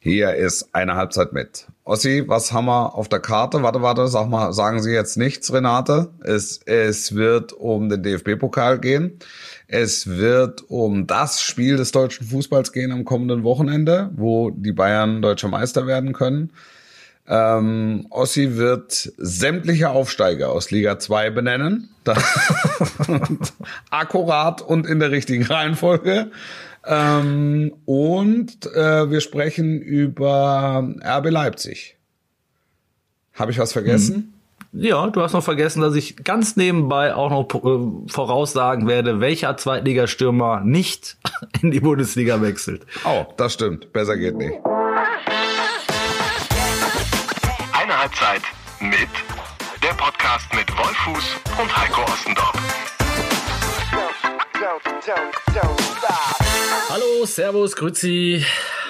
Hier ist eine Halbzeit mit. Ossi, was haben wir auf der Karte? Warte, warte, sag mal, sagen Sie jetzt nichts, Renate. Es, es wird um den DFB-Pokal gehen. Es wird um das Spiel des deutschen Fußballs gehen am kommenden Wochenende, wo die Bayern deutscher Meister werden können. Ähm, Ossi wird sämtliche Aufsteiger aus Liga 2 benennen. Akkurat und in der richtigen Reihenfolge. Ähm, und äh, wir sprechen über RB Leipzig. Habe ich was vergessen? Hm. Ja, du hast noch vergessen, dass ich ganz nebenbei auch noch äh, voraussagen werde, welcher Zweitligastürmer nicht in die Bundesliga wechselt. Oh, das stimmt. Besser geht nicht. Eine Halbzeit mit der Podcast mit Wolfuß und Heiko Ostendorf. Hallo, Servus, Grüezi.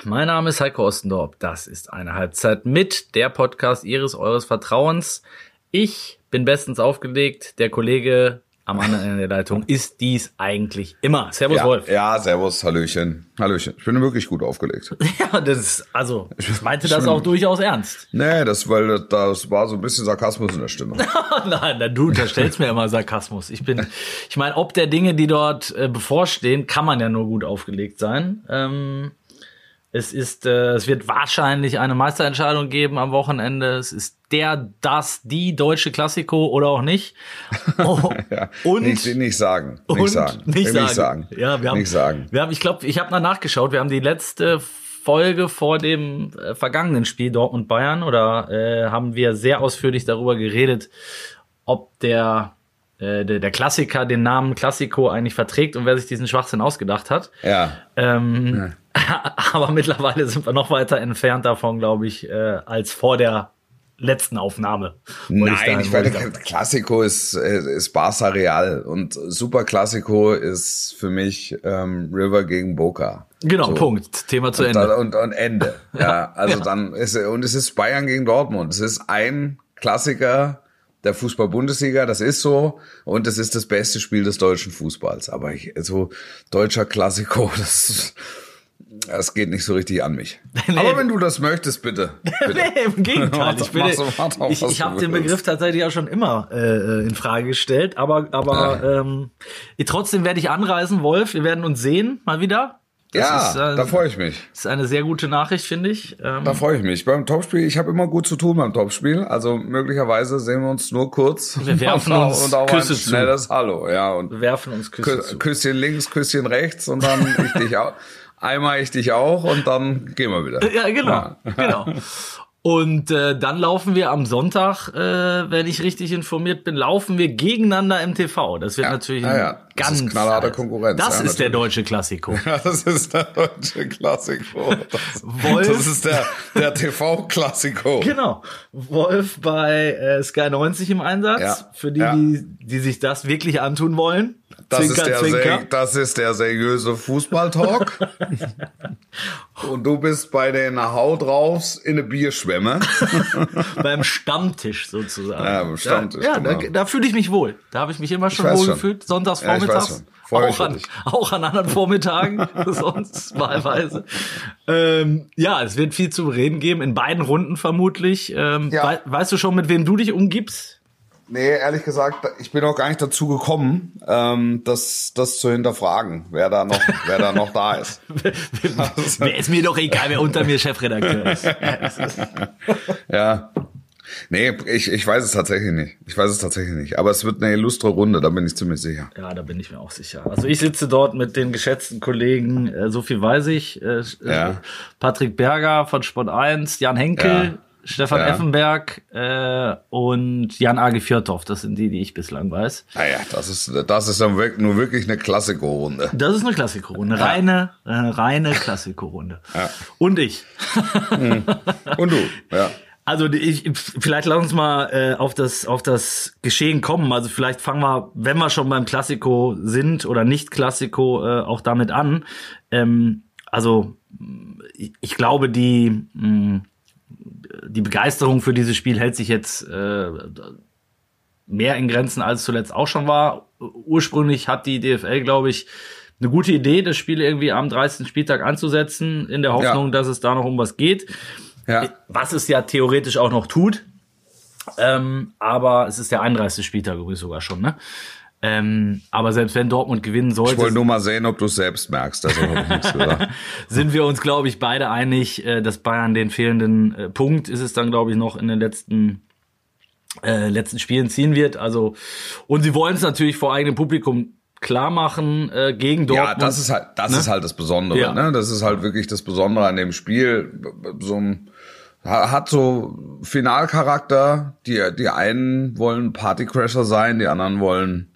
Mein Name ist Heiko Ostendorf. Das ist eine Halbzeit mit der Podcast Ihres, Eures Vertrauens. Ich bin bestens aufgelegt. Der Kollege am anderen Ende der Leitung ist dies eigentlich immer. Servus, ja, Wolf. Ja, servus, Hallöchen. Hallöchen. Ich bin wirklich gut aufgelegt. Ja, das ist, also, ich meinte das auch durchaus ernst. Nee, das, weil das war so ein bisschen Sarkasmus in der Stimme. nein, nein, du unterstellst mir immer Sarkasmus. Ich bin, ich meine, ob der Dinge, die dort äh, bevorstehen, kann man ja nur gut aufgelegt sein. Ähm, es ist, äh, es wird wahrscheinlich eine Meisterentscheidung geben am Wochenende. Es ist der, das, die deutsche Klassiko oder auch nicht. Oh, ja, und nicht, nicht sagen, nicht und sagen, nicht sagen. sagen. Ja, wir haben, nicht sagen. Wir haben, ich glaube, ich habe mal nachgeschaut. Wir haben die letzte Folge vor dem äh, vergangenen Spiel Dortmund Bayern oder äh, haben wir sehr ausführlich darüber geredet, ob der äh, der, der Klassiker den Namen Klassiko eigentlich verträgt und wer sich diesen Schwachsinn ausgedacht hat. Ja. Ähm, ja. Aber mittlerweile sind wir noch weiter entfernt davon, glaube ich, äh, als vor der letzten Aufnahme. Nein, ich meine, Klassiko ist, äh, ist Barca Real und Super Klassiko ist für mich ähm, River gegen Boca. Genau, so. Punkt. Thema zu und Ende. Da, und, und Ende. ja, also ja. dann ist und es ist Bayern gegen Dortmund. Es ist ein Klassiker der Fußball-Bundesliga, das ist so und es ist das beste Spiel des deutschen Fußballs. Aber ich, so deutscher Klassiko, das das geht nicht so richtig an mich. Nee. Aber wenn du das möchtest, bitte. bitte. nee, im Gegenteil. Ich, bin, ich, ich habe den Begriff tatsächlich auch schon immer äh, in Frage gestellt. Aber, aber ja. ähm, trotzdem werde ich anreisen, Wolf. Wir werden uns sehen, mal wieder. Das ja, ist, äh, da freue ich mich. Das ist eine sehr gute Nachricht, finde ich. Ähm, da freue ich mich. Beim Topspiel, ich habe immer gut zu tun beim Topspiel. Also möglicherweise sehen wir uns nur kurz. Wir werfen uns und auch Küsse ein schnelles zu. Hallo. Ja, und wir werfen uns Küsse zu. Küsschen links, Küsschen rechts und dann ich dich auch einmal ich dich auch und dann gehen wir wieder. Ja, genau. Ja. genau. Und äh, dann laufen wir am Sonntag, äh, wenn ich richtig informiert bin, laufen wir gegeneinander im TV. Das wird ja, natürlich ja, ja. Das ganz ist knallharte Konkurrenz. Das ja, ist natürlich. der deutsche Klassiko. Ja, das ist der deutsche Klassiko. Das, Wolf, das ist der, der TV-Klassiko. Genau. Wolf bei äh, Sky 90 im Einsatz. Ja. Für die, Ja. die, die sich das wirklich antun wollen. Das Zwinker, ist, der Zwinker. ser- das ist der seriöse Fußballtalk. Und du bist bei den Hau draufs in eine Bierschwemme. beim Stammtisch sozusagen. Ja, beim Stammtisch, Ja, da, genau. da fühle ich mich wohl. Da habe ich mich immer schon wohl schon. gefühlt. Sonntags Ja, vormittags. mich auch, an, auch an anderen Vormittagen, sonst wahlweise. Ähm, ja, es wird viel zu reden geben, in beiden Runden vermutlich. Ähm, Ja. wei weißt du schon, mit wem du dich umgibst? Nee, ehrlich gesagt, ich bin auch gar nicht dazu gekommen, ähm, das, das zu hinterfragen, wer da noch, wer da noch da ist. Wer ist mir doch egal, wer unter mir Chefredakteur ist. Ja. Nee, ich, ich weiß es tatsächlich nicht. Ich weiß es tatsächlich nicht. Aber es wird eine illustre Runde, da bin ich ziemlich sicher. Ja, da bin ich mir auch sicher. Also ich sitze dort mit den geschätzten Kollegen, äh, so viel weiß ich, äh, Ja. Patrick Berger von Sport 1, Jan Henkel. Stefan Ja. Effenberg äh, und Jan Agi Fjörtoff. Das sind die, die ich bislang weiß. Naja, das ist, das ist dann wirklich, nur wirklich eine Klassikerrunde. Das ist eine Klassikerunde, reine, äh, reine Klassikerunde. Ja. Und ich. Und du, ja. Also ich, vielleicht lass uns mal äh, auf das auf das Geschehen kommen. Also vielleicht fangen wir, wenn wir schon beim Klassiko sind oder nicht Klassiko, äh, auch damit an. Ähm, also ich, ich glaube die mh, die Begeisterung für dieses Spiel hält sich jetzt äh, mehr in Grenzen als zuletzt auch schon war. Ursprünglich hat die DFL, glaube ich, eine gute Idee, das Spiel irgendwie am 30. Spieltag anzusetzen, in der Hoffnung, ja. dass es da noch um was geht. Ja. Was es ja theoretisch auch noch tut. Ähm, aber es ist der 31. Spieltag übrigens sogar schon, ne? Ähm, aber selbst wenn Dortmund gewinnen sollte. Ich wollte nur mal sehen, ob du es selbst merkst. Also sind wir uns, glaube ich, beide einig, äh, dass Bayern den fehlenden äh, Punkt ist es dann, glaube ich, noch in den letzten äh, letzten Spielen ziehen wird. Also und sie wollen es natürlich vor eigenem Publikum klar machen äh, gegen Dortmund. Ja, das ist halt das ne? ist halt das Besondere. Ja. Ne? Das ist halt wirklich das Besondere an dem Spiel. So ein hat so Finalcharakter. Die, die einen wollen Partycrasher sein, die anderen wollen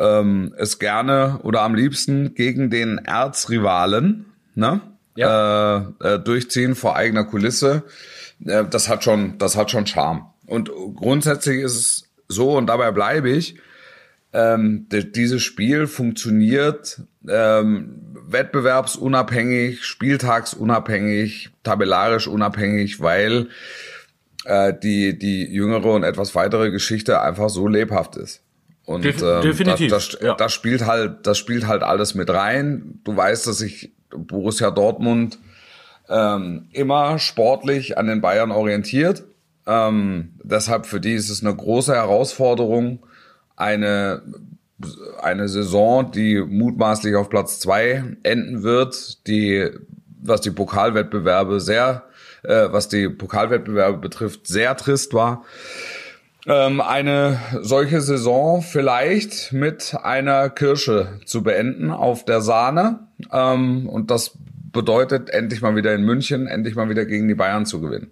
ähm, es gerne oder am liebsten gegen den Erzrivalen ne? ja. äh, äh, durchziehen vor eigener Kulisse. Äh, das hat schon, das hat schon Charme. Und grundsätzlich ist es so und dabei bleibe ich. Ähm, dieses Spiel funktioniert ähm, wettbewerbsunabhängig, spieltagsunabhängig, tabellarisch unabhängig, weil äh, die die jüngere und etwas weitere Geschichte einfach so lebhaft ist. Und Def ähm, definitiv. Das, das, ja. das spielt halt, das spielt halt alles mit rein. Du weißt, dass sich Borussia Dortmund ähm, immer sportlich an den Bayern orientiert. Ähm, deshalb für die ist es eine große Herausforderung, eine eine Saison, die mutmaßlich auf Platz zwei enden wird, die was die Pokalwettbewerbe sehr, äh, was die Pokalwettbewerbe betrifft, sehr trist war ähm, eine solche Saison vielleicht mit einer Kirsche zu beenden auf der Sahne. Ähm, und das bedeutet endlich mal wieder in München, endlich mal wieder gegen die Bayern zu gewinnen.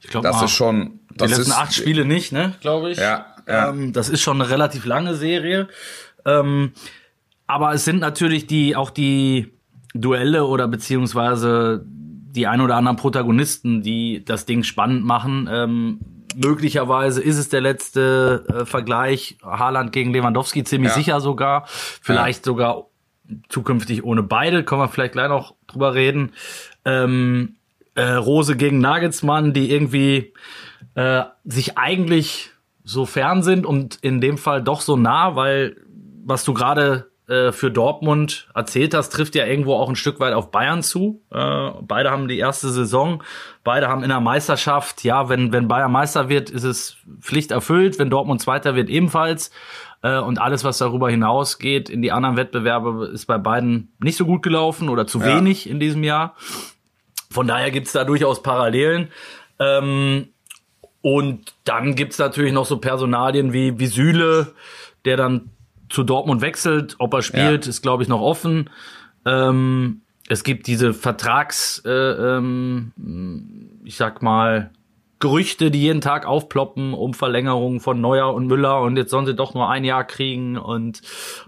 Ich glaube, das mal, ist schon. Das die letzten ist, acht Spiele nicht, ne? Glaube ich. Ja, ja. Ähm, das ist schon eine relativ lange Serie. Ähm, aber es sind natürlich die auch die Duelle oder beziehungsweise die ein oder anderen Protagonisten, die das Ding spannend machen. Ähm, möglicherweise ist es der letzte äh, Vergleich Haaland gegen Lewandowski, ziemlich ja. sicher sogar. Vielleicht ja. sogar zukünftig ohne beide, können wir vielleicht gleich noch drüber reden. Ähm, äh, Rose gegen Nagelsmann, die irgendwie äh, sich eigentlich so fern sind und in dem Fall doch so nah, weil was du gerade äh, für Dortmund erzählt hast, trifft ja irgendwo auch ein Stück weit auf Bayern zu. Äh, beide haben die erste Saison, beide haben in der Meisterschaft, ja, wenn, wenn Bayern Meister wird, ist es Pflicht erfüllt, wenn Dortmund Zweiter wird, ebenfalls. Äh, und alles, was darüber hinausgeht in die anderen Wettbewerbe, ist bei beiden nicht so gut gelaufen oder zu ja. wenig in diesem Jahr. Von daher gibt's da durchaus Parallelen. Ähm, und dann gibt's natürlich noch so Personalien wie, wie Süle, der dann zu Dortmund wechselt. Ob er spielt, ja. ist, glaube ich, noch offen. Ähm, es gibt diese Vertrags, äh, ähm, ich sag mal, Gerüchte, die jeden Tag aufploppen um Verlängerungen von Neuer und Müller und jetzt sollen sie doch nur ein Jahr kriegen und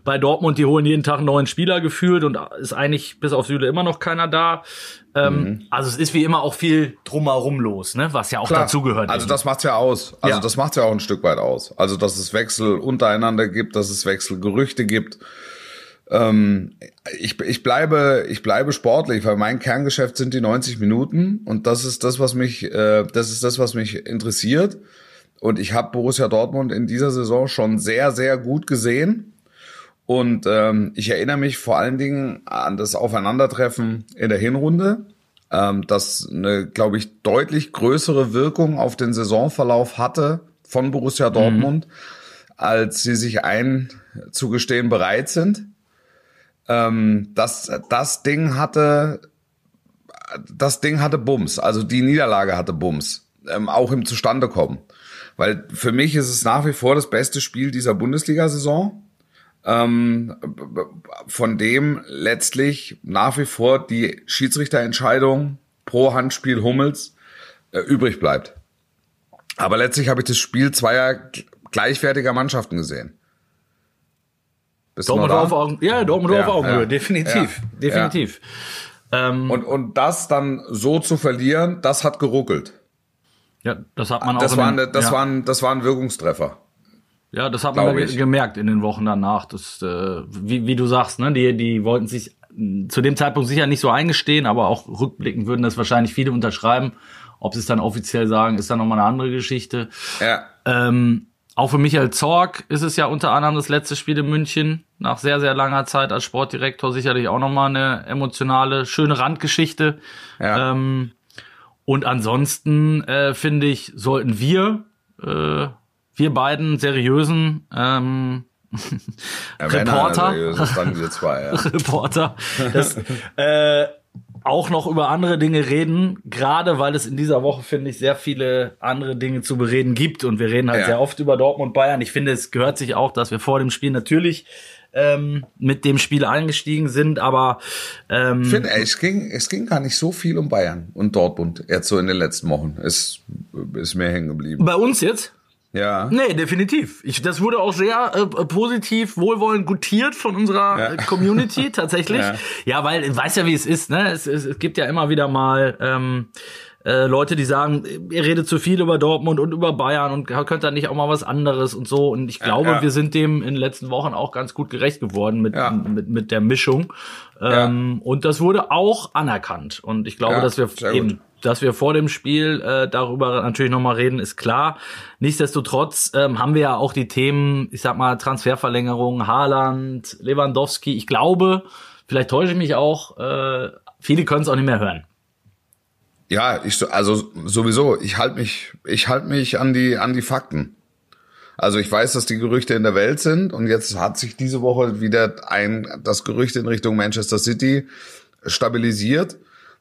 bei Dortmund, die holen jeden Tag einen neuen Spieler gefühlt und ist eigentlich bis auf Süle immer noch keiner da. Ähm, mhm. Also es ist wie immer auch viel drumherum los, ne? was ja auch Klar. dazugehört. Also das macht's ja aus. Also ja. das macht's ja auch ein Stück weit aus. Also dass es Wechsel untereinander gibt, dass es Wechselgerüchte gibt. Ähm, ich, ich bleibe ich bleibe sportlich, weil mein Kerngeschäft sind die 90 Minuten und das ist das was mich äh, das ist das was mich interessiert und ich habe Borussia Dortmund in dieser Saison schon sehr sehr gut gesehen und ähm, ich erinnere mich vor allen Dingen an das Aufeinandertreffen in der Hinrunde, ähm, das eine, glaube ich, deutlich größere Wirkung auf den Saisonverlauf hatte von Borussia Dortmund, mhm. als sie sich einzugestehen bereit sind. Ähm, das, das Ding hatte, das Ding hatte Bums, also die Niederlage hatte Bums, ähm, auch im Zustandekommen. Weil für mich ist es nach wie vor das beste Spiel dieser Bundesliga-Saison ähm, von dem letztlich nach wie vor die Schiedsrichterentscheidung pro Handspiel Hummels äh, übrig bleibt. Aber letztlich habe ich das Spiel zweier gleichwertiger Mannschaften gesehen. Dortmund auf Augen, ja, Dortmund ja, auf Augenhöhe, ja, definitiv, ja, definitiv. Ähm, und, und das dann so zu verlieren, das hat geruckelt. Ja, das hat man das auch. War eine, das, war ein, das war ein Wirkungstreffer. Ja, das hat man ich. gemerkt in den Wochen danach. Das, äh, wie, wie du sagst, ne, die, die wollten sich zu dem Zeitpunkt sicher nicht so eingestehen, aber auch rückblickend würden das wahrscheinlich viele unterschreiben. Ob sie es dann offiziell sagen, ist dann nochmal eine andere Geschichte. Ja. Ähm, auch für Michael Zorg ist es ja unter anderem das letzte Spiel in München. Nach sehr, sehr langer Zeit als Sportdirektor sicherlich auch nochmal eine emotionale, schöne Randgeschichte. Ja. Ähm, und ansonsten äh, finde ich, sollten wir, äh, wir beiden seriösen ähm, ja, Reporter, seriös, zwei, ja. Reporter, das, äh, auch noch über andere Dinge reden, gerade weil es in dieser Woche, finde ich, sehr viele andere Dinge zu bereden gibt. Und wir reden halt ja. sehr oft über Dortmund Bayern. Ich finde, es gehört sich auch, dass wir vor dem Spiel natürlich ähm, mit dem Spiel eingestiegen sind, aber ähm, ich finde, es ging, es ging gar nicht so viel um Bayern und Dortmund jetzt so in den letzten Wochen. Es ist mir hängen geblieben. Bei uns jetzt? Ja. Nee, definitiv. Ich, das wurde auch sehr äh, positiv, wohlwollend gutiert von unserer ja. Community tatsächlich. Ja. ja, weil, weiß ja, wie es ist, ne? Es, es, es gibt ja immer wieder mal ähm, äh, Leute, die sagen, ihr redet zu viel über Dortmund und über Bayern und könnt da nicht auch mal was anderes und so. Und ich glaube, ja, wir sind dem in den letzten Wochen auch ganz gut gerecht geworden mit, mit, mit der Mischung. Ähm, und das wurde auch anerkannt. Und ich glaube, dass wir eben dass wir vor dem Spiel äh, darüber natürlich nochmal reden, ist klar. Nichtsdestotrotz ähm, haben wir ja auch die Themen, ich sag mal, Transferverlängerung, Haaland, Lewandowski. Ich glaube, vielleicht täusche ich mich auch, äh, viele können es auch nicht mehr hören. Ja, ich also sowieso, ich halte mich, ich halte mich an die an die Fakten. Also ich weiß, dass die Gerüchte in der Welt sind und jetzt hat sich diese Woche wieder ein das Gerücht in Richtung Manchester City stabilisiert.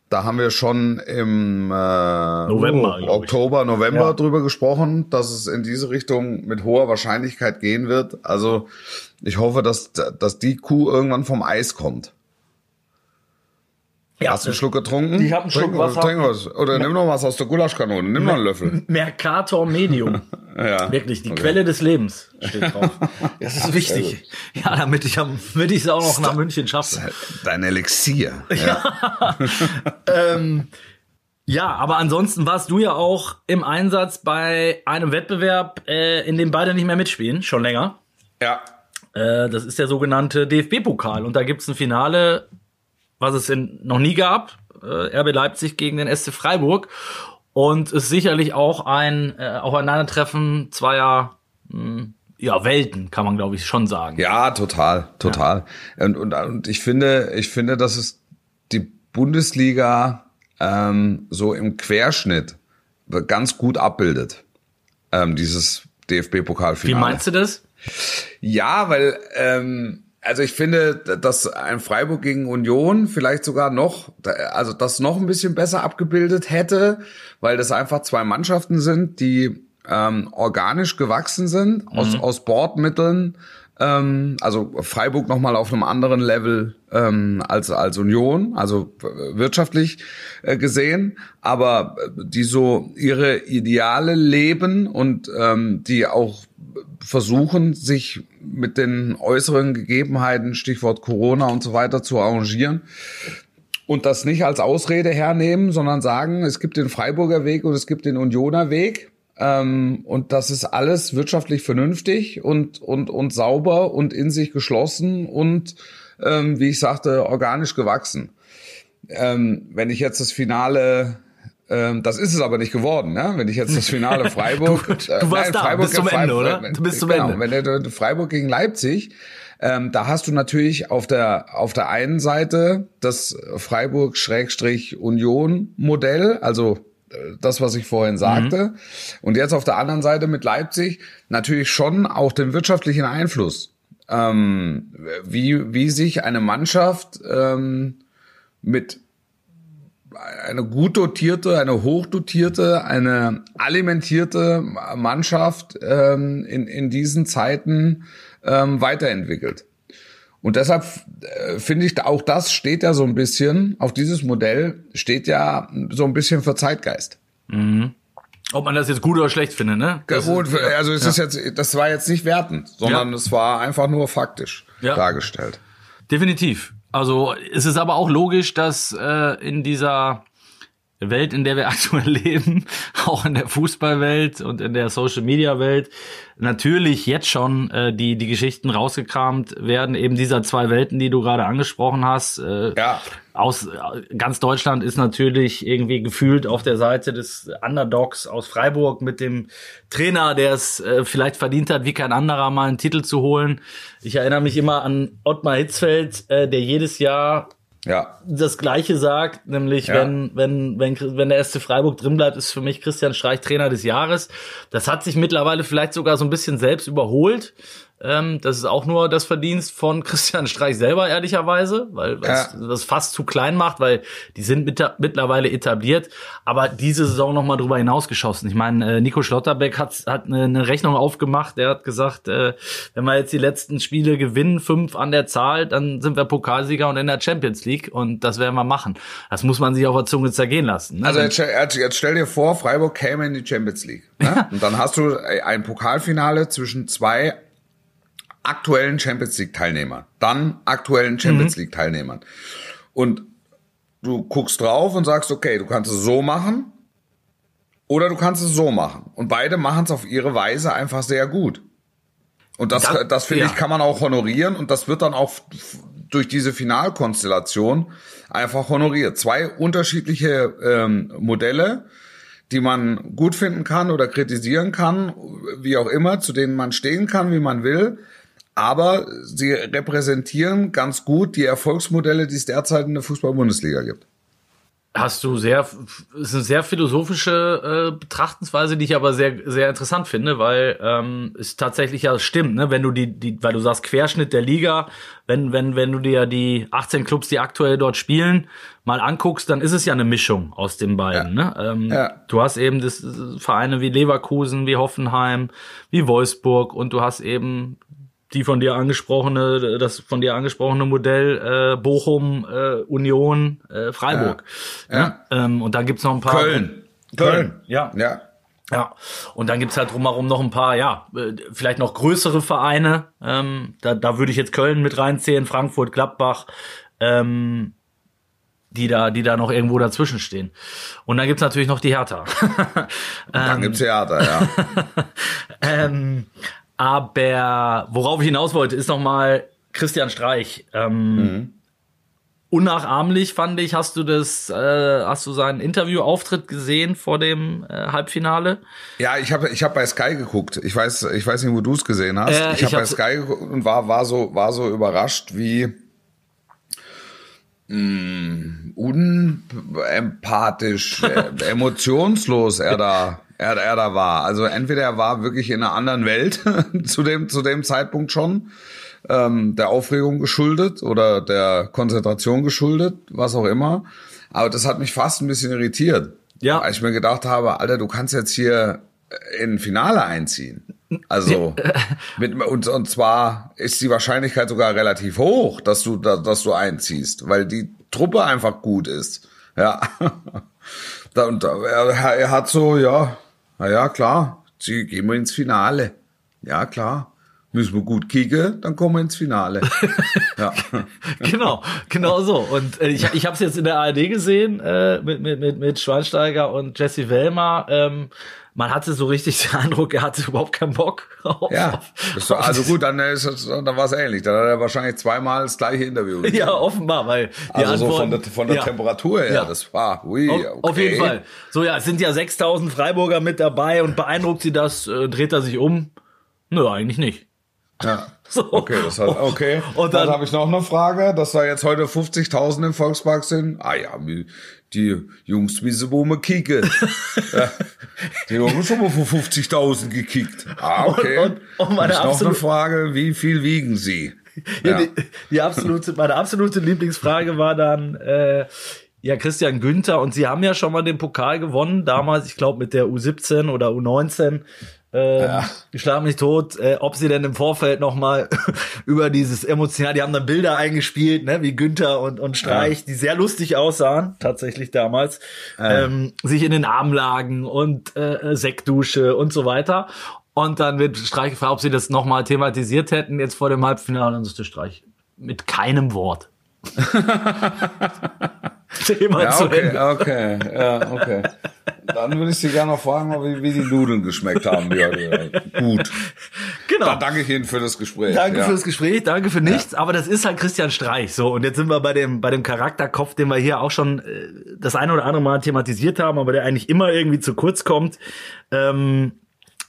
Da haben wir schon im äh, November, Oktober, November ja. drüber gesprochen, dass es in diese Richtung mit hoher Wahrscheinlichkeit gehen wird. Also ich hoffe, dass, dass die Kuh irgendwann vom Eis kommt. Ja, Hast du einen Schluck getrunken? Ich habe einen Schluck Wasser. Trink was. Oder nimm noch was aus der Gulaschkanone. Nimm noch einen Löffel. Mercator Medium. ja. Wirklich, die okay. Quelle des Lebens steht drauf. Das ist wichtig. Ja, damit ich es auch noch nach München schaffe. Dein Elixier. Ja. ähm, ja, aber ansonsten warst du ja auch im Einsatz bei einem Wettbewerb, äh, in dem beide nicht mehr mitspielen, schon länger. Ja. Äh, das ist der sogenannte DFB-Pokal. Und da gibt's ein Finale was es in, noch nie gab. Äh, RB Leipzig gegen den SC Freiburg. Und ist sicherlich auch ein äh, Aufeinandertreffen zweier mh, hm, ja, Welten, kann man, glaube ich, schon sagen. Ja, total, total. Ja. Und, und, und ich finde, ich finde, dass es die Bundesliga ähm, so im Querschnitt ganz gut abbildet. Ähm, dieses DFB-Pokalfinale. Wie meinst du das? Ja, weil ähm, also ich finde, dass ein Freiburg gegen Union vielleicht sogar noch, also das noch ein bisschen besser abgebildet hätte, weil das einfach zwei Mannschaften sind, die ähm, organisch gewachsen sind mhm. aus, aus Bordmitteln. Ähm, also Freiburg nochmal auf einem anderen Level ähm, als, als Union, also wirtschaftlich äh, gesehen, aber die so ihre Ideale leben und ähm, die auch versuchen, sich mit den äußeren Gegebenheiten, Stichwort Corona und so weiter, zu arrangieren. Und das nicht als Ausrede hernehmen, sondern sagen, es gibt den Freiburger Weg und es gibt den Unioner Weg. Ähm, und das ist alles wirtschaftlich vernünftig und, und, und sauber und in sich geschlossen und, ähm, wie ich sagte, organisch gewachsen. Ähm, wenn ich jetzt das Finale ähm, das ist es aber nicht geworden, ne? Wenn ich jetzt das Finale Freiburg, du, äh, du warst nein, da, Freiburg, bis zum Ende, Freiburg, oder? Du bist zum genau, Ende. Wenn Freiburg gegen Leipzig, ähm, da hast du natürlich auf der auf der einen Seite das Freiburg-Union-Modell, also äh, das, was ich vorhin sagte, mhm. und jetzt auf der anderen Seite mit Leipzig natürlich schon auch den wirtschaftlichen Einfluss, ähm, wie wie sich eine Mannschaft ähm, mit eine gut dotierte, eine hochdotierte, eine alimentierte Mannschaft ähm, in, in diesen Zeiten ähm, weiterentwickelt. Und deshalb äh, finde ich, auch das steht ja so ein bisschen, auf dieses Modell steht ja so ein bisschen für Zeitgeist. Mhm. Ob man das jetzt gut oder schlecht findet, ne? Das gut, ist, also es ja. ist jetzt, das war jetzt nicht wertend, sondern ja. es war einfach nur faktisch ja. dargestellt. Definitiv. Also es ist aber auch logisch, dass äh, in dieser Welt, in der wir aktuell leben, auch in der Fußballwelt und in der Social Media Welt, natürlich jetzt schon äh, die die Geschichten rausgekramt werden, eben dieser zwei Welten, die du gerade angesprochen hast. Äh, Ja. Aus äh, ganz Deutschland ist natürlich irgendwie gefühlt auf der Seite des Underdogs aus Freiburg mit dem Trainer, der es äh, vielleicht verdient hat, wie kein anderer mal einen Titel zu holen. Ich erinnere mich immer an Ottmar Hitzfeld, äh, der jedes Jahr Ja. das Gleiche sagt, nämlich Ja. wenn, wenn, wenn, wenn der SC Freiburg drin bleibt, ist für mich Christian Streich Trainer des Jahres. Das hat sich mittlerweile vielleicht sogar so ein bisschen selbst überholt. Ähm, das ist auch nur das Verdienst von Christian Streich selber, ehrlicherweise, weil Ja. das fast zu klein macht, weil die sind mit, mittlerweile etabliert, aber diese Saison noch mal drüber hinausgeschossen. Ich meine, äh, Nico Schlotterbeck hat, hat eine, eine Rechnung aufgemacht, der hat gesagt, äh, wenn wir jetzt die letzten Spiele gewinnen, fünf an der Zahl, dann sind wir Pokalsieger und in der Champions League und das werden wir machen. Das muss man sich auf der Zunge zergehen lassen. Ne? Also jetzt, stell- jetzt, jetzt stell dir vor, Freiburg käme in die Champions League. Ne? Und dann hast du ein Pokalfinale zwischen zwei aktuellen Champions League Teilnehmern, dann aktuellen Champions League Teilnehmern. Und du guckst drauf und sagst, okay, du kannst es so machen oder du kannst es so machen. Und beide machen es auf ihre Weise einfach sehr gut. Und das, Das- das, finde ja. ich, kann man auch honorieren und das wird dann auch durch diese Finalkonstellation einfach honoriert. Zwei unterschiedliche ähm, Modelle, die man gut finden kann oder kritisieren kann, wie auch immer, zu denen man stehen kann, wie man will. Aber sie repräsentieren ganz gut die Erfolgsmodelle, die es derzeit in der Fußball-Bundesliga gibt. Hast du sehr, ist eine sehr philosophische äh, Betrachtensweise, die ich aber sehr, sehr interessant finde, weil ähm, es tatsächlich ja stimmt, ne? Wenn du die, die, weil du sagst Querschnitt der Liga, wenn, wenn, wenn du dir die 18 Clubs, die aktuell dort spielen, mal anguckst, dann ist es ja eine Mischung aus den beiden. Ne? Ähm, Ja. Du hast eben das, Vereine wie Leverkusen, wie Hoffenheim, wie Wolfsburg und du hast eben die von dir angesprochene, das von dir angesprochene Modell äh, Bochum, äh, Union, äh, Freiburg. Ja. Ne? Ähm, und dann gibt's noch ein paar. Köln. Köln, ja. Ja. Ja, und dann gibt's halt drumherum noch ein paar, ja, äh, vielleicht noch größere Vereine. Ähm, da, da würde ich jetzt Köln mit reinzählen, Frankfurt, Gladbach, ähm, die da, die da noch irgendwo dazwischen stehen. Und dann gibt's natürlich noch die Hertha. Dann gibt's Theater, ja. ähm, aber worauf ich hinaus wollte, ist nochmal Christian Streich. Ähm, Unnachahmlich fand ich, hast du das, äh, hast du seinen Interviewauftritt gesehen vor dem äh, Halbfinale? Ja, ich habe ich hab bei Sky geguckt. Ich weiß, ich weiß nicht, wo du es gesehen hast. Äh, ich habe bei hab's- Sky geguckt und war, war so, war so überrascht, wie mh, unempathisch, äh, emotionslos er da, er, er da war. Also entweder er war wirklich in einer anderen Welt zu dem, zu dem Zeitpunkt schon, ähm, der Aufregung geschuldet oder der Konzentration geschuldet, was auch immer. Aber das hat mich fast ein bisschen irritiert. Ja. Weil ich mir gedacht habe, Alter, du kannst jetzt hier in ein Finale einziehen. Also mit, und, und zwar ist die Wahrscheinlichkeit sogar relativ hoch, dass du da, dass du einziehst, weil die Truppe einfach gut ist. Ja. Da, und er, er hat so, ja, na ja, klar, sie gehen wir ins Finale. Ja, klar. Müssen wir gut kicken, dann kommen wir ins Finale. ja. genau, genau so. Und äh, ich, ich habe es jetzt in der ARD gesehen äh, mit, mit, mit, mit Schweinsteiger und Jesse Wellmer. Ähm, man hatte so richtig den Eindruck, er hatte überhaupt keinen Bock auf. Ja, war, also gut, dann ist dann war es ähnlich. Dann hat er wahrscheinlich zweimal das gleiche Interview. gegeben. Ja, offenbar, weil die also so von Antworten, der, von der ja. Temperatur her, Ja. das war, ui, Auf, okay. auf jeden Fall. So, ja, es sind ja 6000 Freiburger mit dabei und beeindruckt sie das, äh, dreht er sich um? Nö, eigentlich nicht. Ja. So. Okay, das hat, okay. Und dann, dann habe ich noch eine Frage, dass da jetzt heute 50.000 im Volkspark sind. Ah ja, die Jungs, wie sie wo kicken. ja, die haben schon mal vor 50.000 gekickt. Ah, okay. Und- und- und meine noch eine Frage, wie viel wiegen sie? Ja, Die, die absolute, meine absolute Lieblingsfrage war dann, äh, ja, Christian Günther, und sie haben ja schon mal den Pokal gewonnen, damals, ich glaube, mit der U17 oder U19. Äh, Ich schlag mich tot, äh, ob sie denn im Vorfeld noch mal über dieses emotional, die haben dann Bilder eingespielt, ne, wie Günther und, und Streich, die sehr lustig aussahen, tatsächlich damals, ähm, sich in den Arm lagen und äh, Sektdusche und so weiter. Und dann wird Streich gefragt, ob sie das nochmal thematisiert hätten, jetzt vor dem Halbfinale, und dann sagte Streich, mit keinem Wort. Thema Ja, zu okay, Ende. okay, ja, okay. Dann würde ich Sie gerne noch fragen, wie, wie die Nudeln geschmeckt haben. Ja, ja. Gut. Genau. Dann danke ich Ihnen für das Gespräch. Danke ja. fürs Gespräch, danke für nichts, aber das ist halt Christian Streich so und jetzt sind wir bei dem bei dem Charakterkopf, den wir hier auch schon äh, das eine oder andere Mal thematisiert haben, aber der eigentlich immer irgendwie zu kurz kommt. Ähm,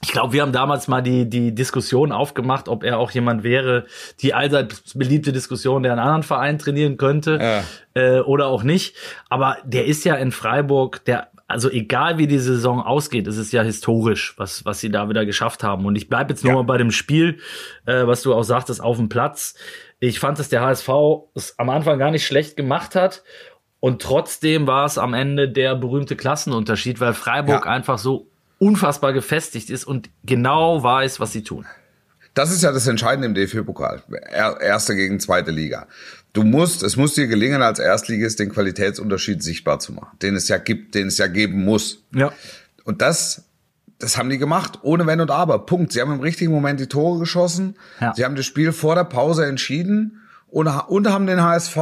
ich glaube, wir haben damals mal die die Diskussion aufgemacht, ob er auch jemand wäre, die allseits beliebte Diskussion, der einen anderen Verein trainieren könnte äh, oder auch nicht. Aber der ist ja in Freiburg, der also egal wie die Saison ausgeht, ist es ja historisch, was was sie da wieder geschafft haben. Und ich bleibe jetzt nur Ja. mal bei dem Spiel, äh, was du auch sagtest, auf dem Platz. Ich fand, dass der HSV es am Anfang gar nicht schlecht gemacht hat. Und trotzdem war es am Ende der berühmte Klassenunterschied, weil Freiburg Ja. einfach so unfassbar gefestigt ist und genau weiß, was sie tun. Das ist ja das Entscheidende im DFB-Pokal. Er- Erste gegen zweite Liga. Du musst, es muss dir gelingen, als Erstligist den Qualitätsunterschied sichtbar zu machen, den es ja gibt, den es ja geben muss. Ja. Und das, das haben die gemacht, ohne Wenn und Aber. Punkt. Sie haben im richtigen Moment die Tore geschossen. Ja. Sie haben das Spiel vor der Pause entschieden und, und haben den HSV,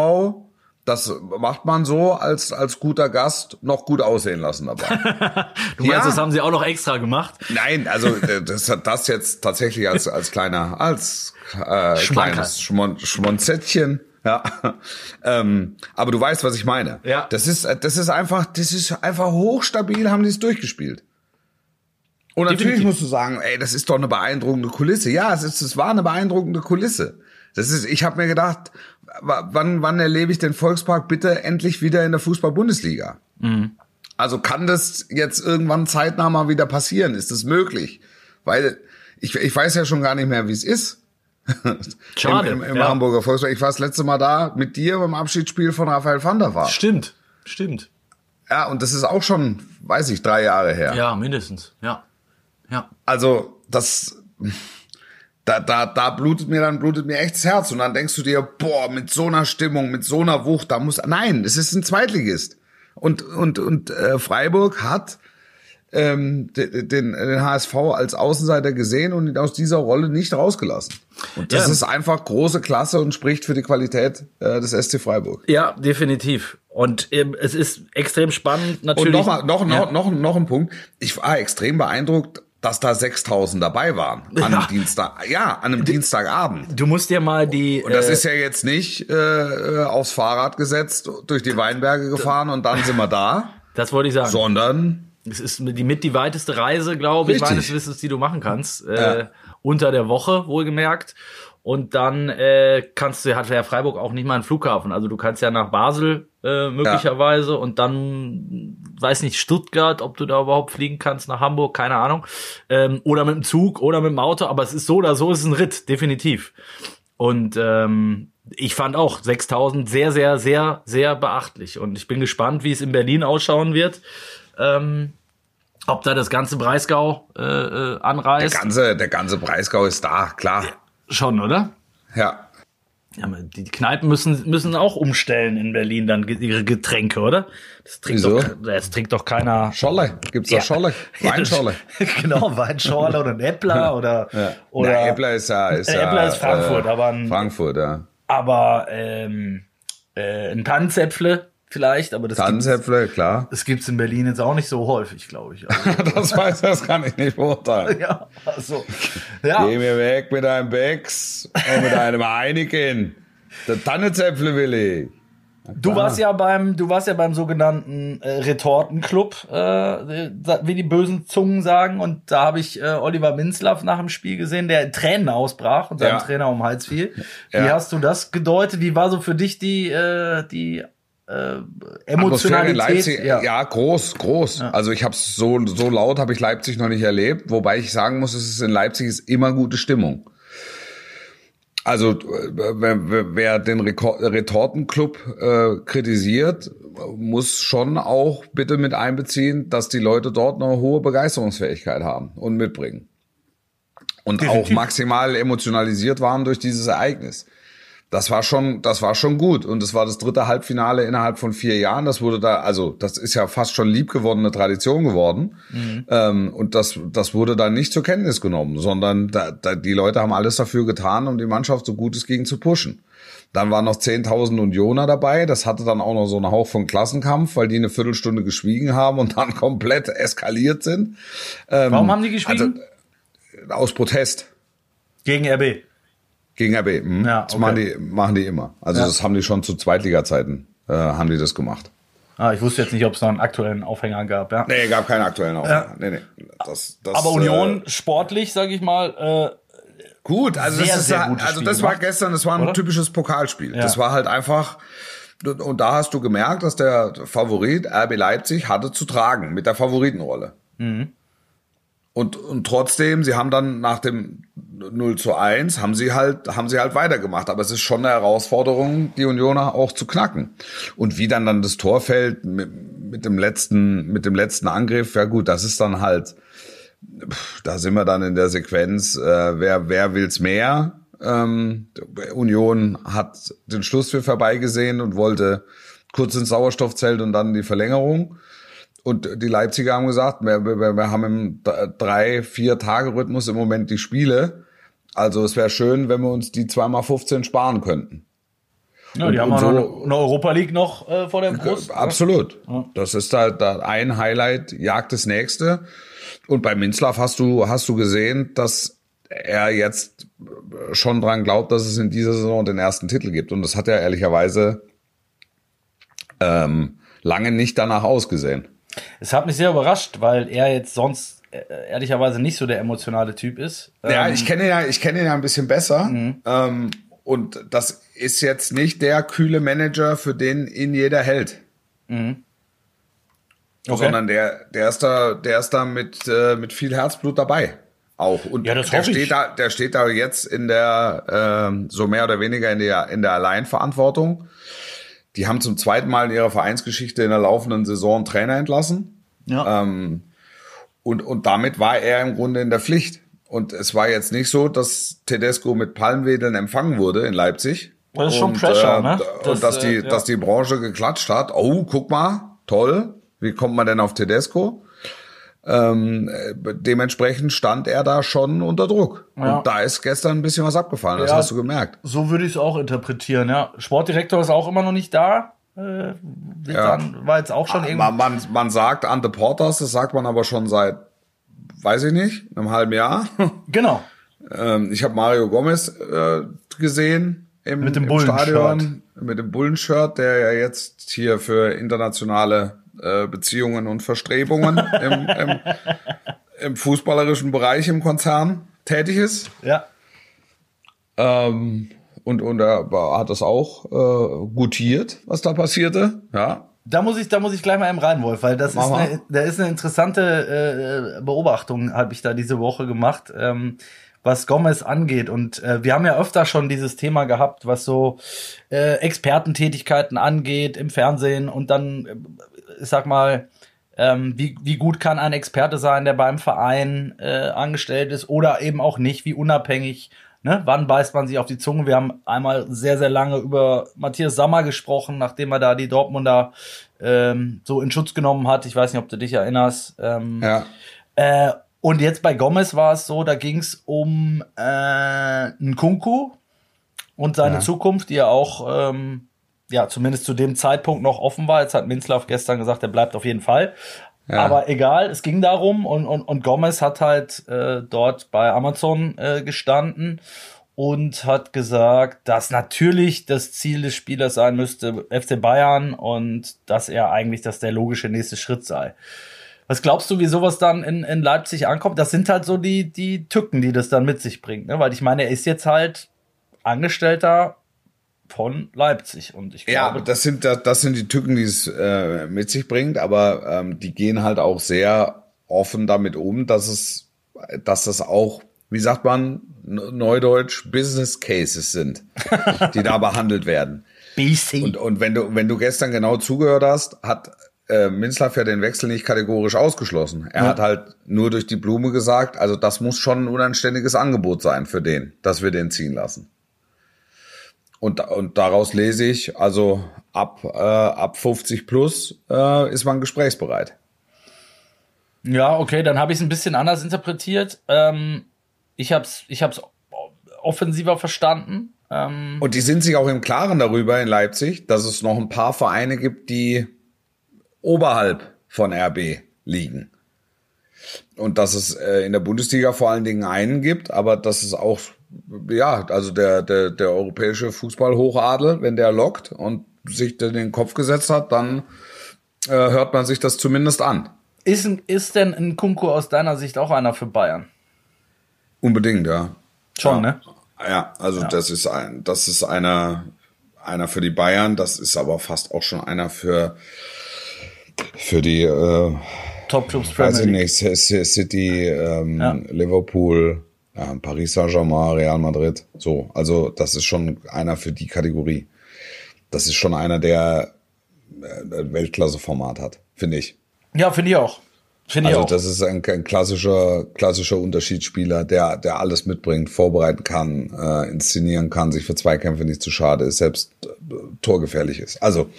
das macht man so als, als guter Gast, noch gut aussehen lassen dabei. Du meinst, Ja. das haben sie auch noch extra gemacht? Nein, also äh, das hat das jetzt tatsächlich als als kleiner als äh, Schmankerl. kleines Schmon Schmonzettchen. Ja, ähm, aber du weißt, was ich meine. Ja. Das ist das ist einfach das ist einfach hochstabil, haben die es durchgespielt. Und natürlich Definitiv. musst du sagen, ey, das ist doch eine beeindruckende Kulisse. Ja, es ist es war eine beeindruckende Kulisse. Das ist ich habe mir gedacht, wa- wann wann erlebe ich den Volkspark bitte endlich wieder in der Fußball-Bundesliga? Also kann das jetzt irgendwann zeitnah mal wieder passieren? Ist das möglich? Weil ich, ich weiß ja schon gar nicht mehr, wie es ist. Schade, Im, im, im ja. Hamburger Volkspark. Ich war das letzte Mal da mit dir beim Abschiedsspiel von Raphael van der Vaart. Stimmt, stimmt. Ja, und das ist auch schon, weiß ich, drei Jahre her. Ja, mindestens. Ja. Ja. Also das, da, da, da blutet mir dann blutet mir echt das Herz und dann denkst du dir, boah, mit so einer Stimmung, mit so einer Wucht, da muss, nein, es ist ein Zweitligist und und und äh, Freiburg hat ähm, den, den, den HSV als Außenseiter gesehen und ihn aus dieser Rolle nicht rausgelassen. Und das Ja. ist einfach große Klasse und spricht für die Qualität äh, des SC Freiburg. Ja, definitiv. Und ähm, es ist extrem spannend natürlich. Und noch, mal, noch, Ja. noch, noch, noch ein Punkt. Ich war extrem beeindruckt, dass da 6000 dabei waren an Ja. einem Dienstag. Ja, an einem Dienstagabend. Du musst dir mal die. Und das äh, ist ja jetzt nicht äh, äh, aufs Fahrrad gesetzt, durch die Weinberge gefahren und dann sind wir da, das wollte ich sagen. sondern Es ist die mit die weiteste Reise, glaube ich, meines Wissens, die du machen kannst. Äh, Ja. Unter der Woche, wohlgemerkt. Und dann äh, kannst du, hat ja Freiburg auch nicht mal einen Flughafen. Also du kannst ja nach Basel äh, möglicherweise und dann, weiß nicht, Stuttgart, ob du da überhaupt fliegen kannst, nach Hamburg, keine Ahnung. Ähm, oder mit dem Zug oder mit dem Auto, aber es ist so oder so, es ist ein Ritt, definitiv. Und ähm, ich fand auch 6000 sehr, sehr, sehr, sehr beachtlich. Und ich bin gespannt, wie es in Berlin ausschauen wird. Ähm, ob da das ganze Breisgau äh, äh, der anreist. ganze, der ganze Breisgau ist da, klar. Schon, oder? Ja. Ja, die Kneipen müssen, müssen auch umstellen in Berlin dann ihre Getränke, oder? Das trinkt, Wieso? doch, das trinkt doch keiner. Scholle, gibt's da Scholle? Weinscholle. genau, Weinschorle oder ein Äppler oder, oder Na, Äppler ist ja, ist ja, Äppler ist Frankfurt, äh, aber ein- Frankfurt, ja. aber ähm, äh, ein Tannenzäpfle vielleicht, aber das Tannenzäpfle, klar. das gibt's in Berlin jetzt auch nicht so häufig, glaube ich. Also, Das weiß, das kann ich nicht beurteilen. ja, also, ja. Geh mir weg mit deinem Becks und mit einem Heineken. Der Tannenzäpfle will ich. Du warst ja beim, du warst ja beim sogenannten äh, Retortenclub, äh, wie die bösen Zungen sagen. Und da habe ich äh, Oliver Minzlaff nach dem Spiel gesehen, der in Tränen ausbrach und seinem Ja. Trainer um den Hals fiel. Wie Ja. hast du das gedeutet? Wie war so für dich die, äh, die äh, Emotionalität? in Leipzig, ja, groß, groß. Also ich habe so so laut habe ich Leipzig noch nicht erlebt, wobei ich sagen muss, es ist in Leipzig ist immer gute Stimmung. Also äh, wer, wer- den Retortenclub äh, kritisiert, muss schon auch bitte mit einbeziehen, dass die Leute dort eine hohe Begeisterungsfähigkeit haben und mitbringen. Und auch Definitiv. maximal emotionalisiert waren durch dieses Ereignis. Das war schon, das war schon gut. Und es war das dritte Halbfinale innerhalb von vier Jahren. Das wurde da, also das ist ja fast schon liebgewordene Tradition geworden. Mhm. Ähm, und das, das wurde dann nicht zur Kenntnis genommen, sondern da, da, die Leute haben alles dafür getan, um die Mannschaft so gut es ging zu pushen. Dann waren noch 10.000 Unioner dabei. Das hatte dann auch noch so einen Hauch von Klassenkampf, weil die eine Viertelstunde geschwiegen haben und dann komplett eskaliert sind. Ähm, Warum haben die geschwiegen? Also, aus Protest. Gegen RB. Gegen RB. Hm? Ja, okay. Das machen die, machen die immer. Also ja. das haben die schon zu Zweitliga-Zeiten, äh, haben die das gemacht. Ah, ich wusste jetzt nicht, ob es noch einen aktuellen Aufhänger gab. Ja. Nee, gab keinen aktuellen Aufhänger. Ja. Nee, nee. Das, das, Aber Union äh, sportlich, sage ich mal, äh, gut. Also sehr, das ist sehr also das war gestern, das war ein Oder? typisches Pokalspiel. Ja. Das war halt einfach und da hast du gemerkt, dass der Favorit RB Leipzig hatte zu tragen mit der Favoritenrolle. Mhm. Und, und trotzdem, sie haben dann nach dem 0 zu 1, haben sie halt, haben sie halt weitergemacht. Aber es ist schon eine Herausforderung, die Unioner auch zu knacken. Und wie dann dann das Tor fällt mit, mit dem letzten, mit dem letzten Angriff, ja gut, das ist dann halt, da sind wir dann in der Sequenz, äh, wer, wer will's mehr? Ähm, Union hat den Schlusspfiff vorbeigesehen und wollte kurz ins Sauerstoffzelt und dann die Verlängerung. Und die Leipziger haben gesagt, wir, wir, wir haben im drei, vier Tage Rhythmus im Moment die Spiele. Also es wäre schön, wenn wir uns die zweimal 15 sparen könnten. Ja, die und, haben auch so, noch eine Europa League noch äh, vor der Brust. Absolut. Ja. Das ist da, da ein Highlight, jagt das nächste. Und bei Minzlaff hast du, hast du gesehen, dass er jetzt schon dran glaubt, dass es in dieser Saison den ersten Titel gibt. Und das hat ja ehrlicherweise ähm, lange nicht danach ausgesehen. Es hat mich sehr überrascht, weil er jetzt sonst äh, ehrlicherweise nicht so der emotionale Typ ist. Ja, ähm, ich kenne ihn ja, ich kenne ihn ja ein bisschen besser. Mhm. Ähm, und das ist jetzt nicht der kühle Manager, für den ihn jeder hält. Mhm. Okay. Sondern der, der ist da, der ist da mit, äh, mit viel Herzblut dabei. Auch. Und ja, das der steht ich. da, der steht da jetzt in der, äh, so mehr oder weniger in der, in der Alleinverantwortung. Die haben zum zweiten Mal in ihrer Vereinsgeschichte in der laufenden Saison Trainer entlassen. Ja. Ähm, und, und damit war er im Grunde in der Pflicht. Und es war jetzt nicht so, dass Tedesco mit Palmwedeln empfangen wurde in Leipzig. Das ist schon und, Pressure, äh, ne? Das, und dass die, äh, ja. dass die Branche geklatscht hat. Oh, guck mal, toll. Wie kommt man denn auf Tedesco? Ähm, dementsprechend stand er da schon unter Druck. Ja. Und da ist gestern ein bisschen was abgefallen, das ja, hast du gemerkt. So würde ich es auch interpretieren, ja. Sportdirektor ist auch immer noch nicht da. Äh, ja. dann, war jetzt auch schon irgendwie. Man, man, man sagt Ante Portas, das sagt man aber schon seit, weiß ich nicht, einem halben Jahr. Genau. ähm, ich habe Mario Gomez äh, gesehen im, mit dem im Stadion mit dem Bullenshirt, der ja jetzt hier für internationale äh, Beziehungen und Verstrebungen im, im, im, fußballerischen Bereich im Konzern tätig ist. Ja. Ähm, und, und er hat das auch äh, gutiert, was da passierte. Ja. Da muss ich, da muss ich gleich mal im rein, Wolf, weil das ist eine, da ist eine interessante äh, Beobachtung, habe ich da diese Woche gemacht. Ähm, was Gomez angeht. Und äh, wir haben ja öfter schon dieses Thema gehabt, was so äh, Expertentätigkeiten angeht im Fernsehen und dann, äh, ich sag mal, ähm, wie, wie gut kann ein Experte sein, der beim Verein äh, angestellt ist oder eben auch nicht, wie unabhängig, ne? wann beißt man sich auf die Zunge. Wir haben einmal sehr, sehr lange über Matthias Sammer gesprochen, nachdem er da die Dortmunder ähm, so in Schutz genommen hat. Ich weiß nicht, ob du dich erinnerst. Ähm, ja. Äh, und jetzt bei Gomez war es so, da ging es um äh, Nkunku und seine ja. Zukunft, die ja auch, ähm, ja, zumindest zu dem Zeitpunkt noch offen war. Jetzt hat Minzlaff gestern gesagt, er bleibt auf jeden Fall. Ja. Aber egal, es ging darum und, und, und Gomez hat halt äh, dort bei Amazon äh, gestanden und hat gesagt, dass natürlich das Ziel des Spielers sein müsste, FC Bayern und dass er eigentlich das der logische nächste Schritt sei. Was glaubst du, wie sowas dann in, in Leipzig ankommt? Das sind halt so die, die Tücken, die das dann mit sich bringt. Ne? Weil ich meine, er ist jetzt halt Angestellter von Leipzig. Und ich glaube, ja, das sind, das sind die Tücken, die es äh, mit sich bringt, aber ähm, die gehen halt auch sehr offen damit um, dass es, dass das auch, wie sagt man, Neudeutsch Business Cases sind, die da behandelt werden. BC. Und, und wenn du, wenn du gestern genau zugehört hast, hat äh, Minzlaff ja den Wechsel nicht kategorisch ausgeschlossen. Er ja. hat halt nur durch die Blume gesagt, also das muss schon ein unanständiges Angebot sein für den, dass wir den ziehen lassen. und, und daraus lese ich, also ab, äh, ab 50 plus äh, ist man gesprächsbereit. Ja, okay, dann habe ich es ein bisschen anders interpretiert. Ähm, ich habe es ich hab's offensiver verstanden. Ähm, und die sind sich auch im Klaren darüber in Leipzig, dass es noch ein paar Vereine gibt, die oberhalb von RB liegen. Und dass es äh, in der Bundesliga vor allen Dingen einen gibt, aber dass es auch, ja, also der, der, der europäische Fußballhochadel, wenn der lockt und sich den Kopf gesetzt hat, dann äh, hört man sich das zumindest an. Ist, ist denn ein Kunku aus deiner Sicht auch einer für Bayern? Unbedingt, ja. Schon, ja. ne? Ja, also ja. das ist ein, das ist einer, einer für die Bayern, das ist aber fast auch schon einer für, für die äh, Top-Clubs Weiß ich nicht, City, ähm, ja. Liverpool, ja, Paris Saint-Germain, Real Madrid. So, also das ist schon einer für die Kategorie. Das ist schon einer, der äh, Weltklasse-Format hat, finde ich. Ja, finde ich auch. Finde also ich auch. das ist ein, ein, klassischer, klassischer Unterschiedsspieler, der, der alles mitbringt, vorbereiten kann, äh, inszenieren kann, sich für Zweikämpfe nicht zu schade ist, selbst äh, torgefährlich ist. Also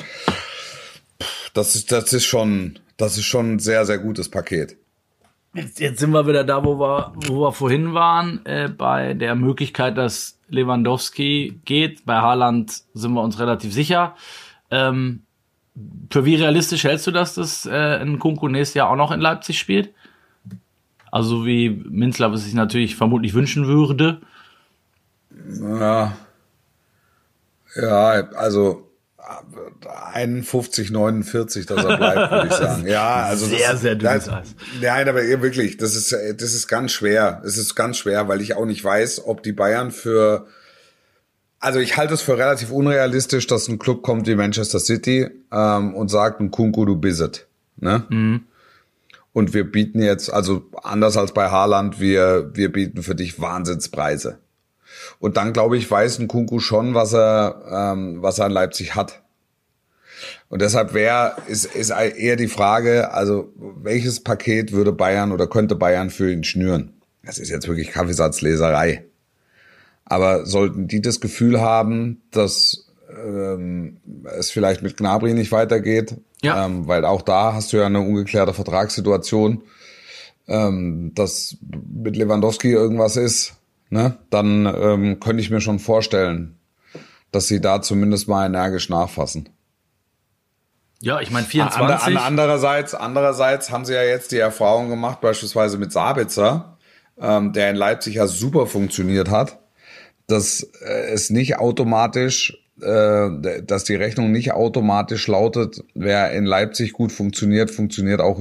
das ist, das ist schon, das ist schon ein sehr, sehr gutes Paket. Jetzt, jetzt sind wir wieder da, wo wir, wo wir vorhin waren, äh, bei der Möglichkeit, dass Lewandowski geht. Bei Haaland sind wir uns relativ sicher. Ähm, für wie realistisch hältst du das, dass äh, ein Kunku nächstes Jahr auch noch in Leipzig spielt? Also wie Minzler es sich natürlich vermutlich wünschen würde. Ja, ja also 51, 49, dass er bleibt, würde ich sagen. Ja, also sehr, das, sehr dünnes Eis. Nein, aber wirklich, das ist, das ist ganz schwer. Es ist ganz schwer, weil ich auch nicht weiß, ob die Bayern für also ich halte es für relativ unrealistisch, dass ein Club kommt wie Manchester City ähm, und sagt, ein Kunku, du bist ne? Mhm. Und wir bieten jetzt, also anders als bei Haaland, wir, wir bieten für dich Wahnsinnspreise. Und dann, glaube ich, weiß ein Kunku schon, was er, ähm, was er in Leipzig hat. Und deshalb wäre, ist, ist eher die Frage, also welches Paket würde Bayern oder könnte Bayern für ihn schnüren? Das ist jetzt wirklich Kaffeesatzleserei. Aber sollten die das Gefühl haben, dass ähm, es vielleicht mit Gnabry nicht weitergeht, ja. ähm, weil auch da hast du ja eine ungeklärte Vertragssituation, ähm, dass mit Lewandowski irgendwas ist, ne, dann ähm, könnte ich mir schon vorstellen, dass sie da zumindest mal energisch nachfassen. Ja, ich meine 24. andererseits, andererseits haben sie ja jetzt die Erfahrung gemacht, beispielsweise mit Sabitzer, ähm, der in Leipzig ja super funktioniert hat dass äh, es nicht automatisch, dass die Rechnung nicht automatisch lautet, wer in Leipzig gut funktioniert, funktioniert auch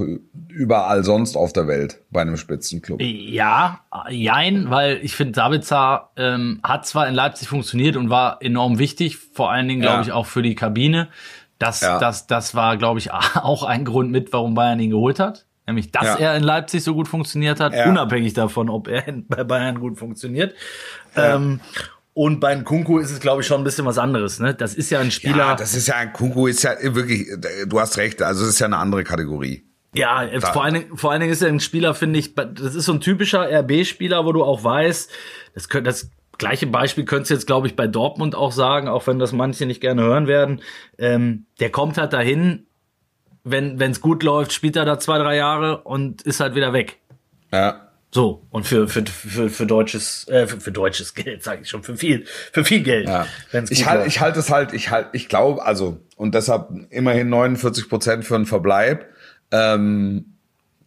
überall sonst auf der Welt bei einem Spitzenclub. Ja, jein, weil ich finde, Sabitzer ähm, hat zwar in Leipzig funktioniert und war enorm wichtig, vor allen Dingen, glaube ja. ich, auch für die Kabine. Das, ja. das, das war, glaube ich, auch ein Grund mit, warum Bayern ihn geholt hat. Nämlich, dass ja. er in Leipzig so gut funktioniert hat, unabhängig davon, ob er bei Bayern gut funktioniert. Ähm, und bei Kunku ist es, glaube ich, schon ein bisschen was anderes. Ne? Das ist ja ein Spieler. Ja, das ist ja ein Kunku, ist ja wirklich, du hast recht, also es ist ja eine andere Kategorie. Ja, da. vor allen, Dingen, vor allen Dingen ist er ein Spieler, finde ich, das ist so ein typischer RB-Spieler, wo du auch weißt, das, könnte, das gleiche Beispiel könntest du jetzt, glaube ich, bei Dortmund auch sagen, auch wenn das manche nicht gerne hören werden. Ähm, der kommt halt dahin, wenn es gut läuft, spielt er da zwei, drei Jahre und ist halt wieder weg. Ja. So, und für, für, für, für deutsches, äh, für, für deutsches Geld, sage ich schon, für viel, für viel Geld. Ja. Ich halte ich halt es halt, ich halt, ich glaube, also, und deshalb immerhin 49 Prozent für einen Verbleib, ähm,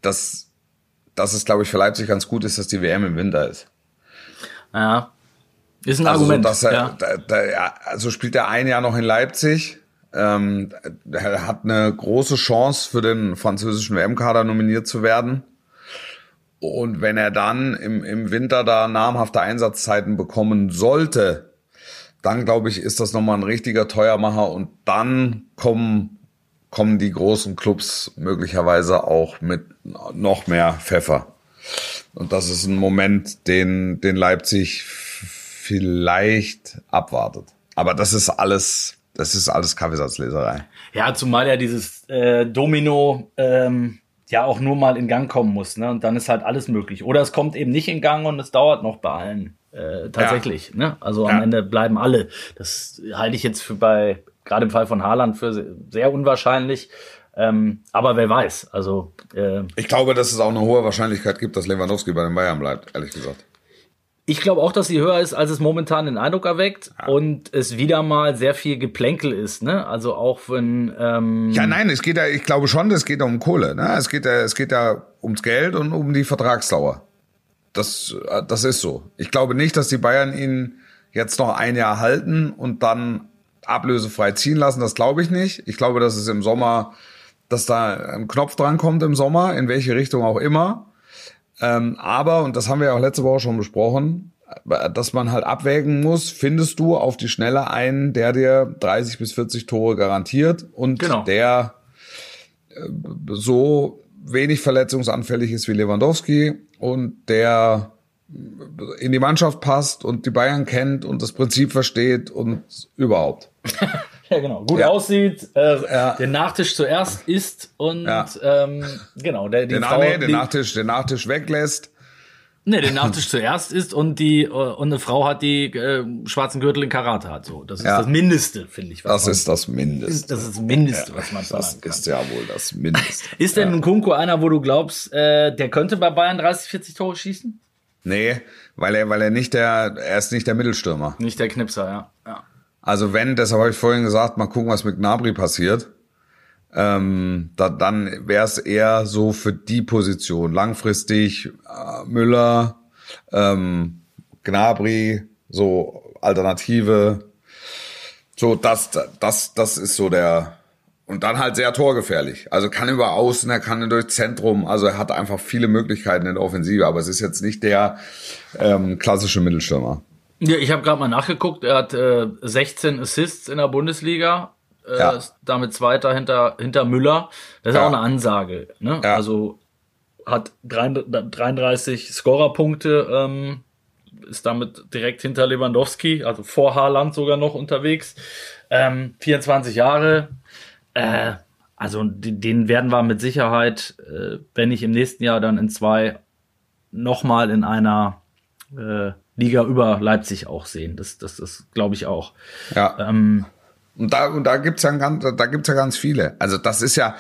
dass, dass es, glaube ich, für Leipzig ganz gut ist, dass die WM im Winter ist. Ja. Ist ein also, Argument. Dass er, ja. Da, da, also spielt er ein Jahr noch in Leipzig, ähm, er hat eine große Chance für den französischen WM-Kader nominiert zu werden. Und wenn er dann im, im Winter da namhafte Einsatzzeiten bekommen sollte, dann glaube ich, ist das nochmal ein richtiger Teuermacher und dann kommen, kommen die großen Clubs möglicherweise auch mit noch mehr Pfeffer. Und das ist ein Moment, den, den Leipzig vielleicht abwartet. Aber das ist alles das ist alles Kaffeesatzleserei. Ja, zumal ja dieses äh, Domino ähm, ja auch nur mal in Gang kommen muss, ne? Und dann ist halt alles möglich. Oder es kommt eben nicht in Gang und es dauert noch bei allen Äh, tatsächlich. Ne? Also am Ende bleiben alle. Das halte ich jetzt für bei, gerade im Fall von Haaland, für se- sehr unwahrscheinlich. Ähm, aber wer weiß. Also äh, Ich glaube, dass es auch eine hohe Wahrscheinlichkeit gibt, dass Lewandowski bei den Bayern bleibt, ehrlich gesagt. Ich glaube auch, dass sie höher ist, als es momentan den Eindruck erweckt und es wieder mal sehr viel Geplänkel ist, ne? Also auch wenn ähm, Ja, nein, es geht ja, ich glaube schon, es geht ja um Kohle. Ne? Es geht ja, es geht ja ums Geld und um die Vertragsdauer. Das, äh, das ist so. Ich glaube nicht, dass die Bayern ihn jetzt noch ein Jahr halten und dann ablösefrei ziehen lassen. Das glaube ich nicht. Ich glaube, dass es im Sommer, dass da ein Knopf dran kommt im Sommer, in welche Richtung auch immer. Ähm, aber, und das haben wir ja auch letzte Woche schon besprochen, dass man halt abwägen muss, findest du auf die Schnelle einen, der dir 30 bis 40 Tore garantiert und Genau. der äh, so wenig verletzungsanfällig ist wie Lewandowski und der in die Mannschaft passt und die Bayern kennt und das Prinzip versteht und überhaupt. ja genau gut Ja. aussieht, äh, Ja. den Nachtisch zuerst isst und Ja. ähm, genau der die Den, Frau, nee, den, die, Nachtisch, den Nachtisch weglässt. nee, den Nachtisch zuerst isst und die äh, und eine Frau hat die äh, schwarzen Gürtel in Karate hat so das ist das Mindeste finde ich was Das ist das Mindeste. das ist das Mindeste was man Das ist ja wohl das Mindeste. Ist denn ein Kunko einer, wo du glaubst, äh, der könnte bei Bayern 30, 40 Tore schießen? Nee, weil er, weil er nicht der, er ist nicht der Mittelstürmer. Nicht der Knipser, ja. ja. Also wenn, deshalb habe ich vorhin gesagt, mal gucken, was mit Gnabry passiert. Ähm, da, dann wäre es eher so für die Position. Langfristig äh, Müller, ähm, Gnabry, so Alternative. So, das, das, das ist so der. Und dann halt sehr torgefährlich. Also kann über Außen, er kann durch Zentrum. Also er hat einfach viele Möglichkeiten in der Offensive. Aber es ist jetzt nicht der ähm, klassische Mittelstürmer. Ja ich habe gerade mal nachgeguckt, er hat äh, 16 Assists in der Bundesliga. Äh, Ja. ist damit Zweiter hinter, hinter Müller. Das ist Ja. auch eine Ansage. Ne? Ja. Also hat 33 33 Scorerpunkte, ähm, ist damit direkt hinter Lewandowski, also vor Haaland sogar noch unterwegs. Ähm, 24 Jahre. Äh, also den werden wir mit Sicherheit, äh, wenn nicht im nächsten Jahr, dann in zwei nochmal in einer äh, Liga über Leipzig auch sehen. Das, das, das glaube ich auch. Ja. Ähm, Und da, und da gibt's ja ganz, da gibt's ja ganz viele. Also das ist ja,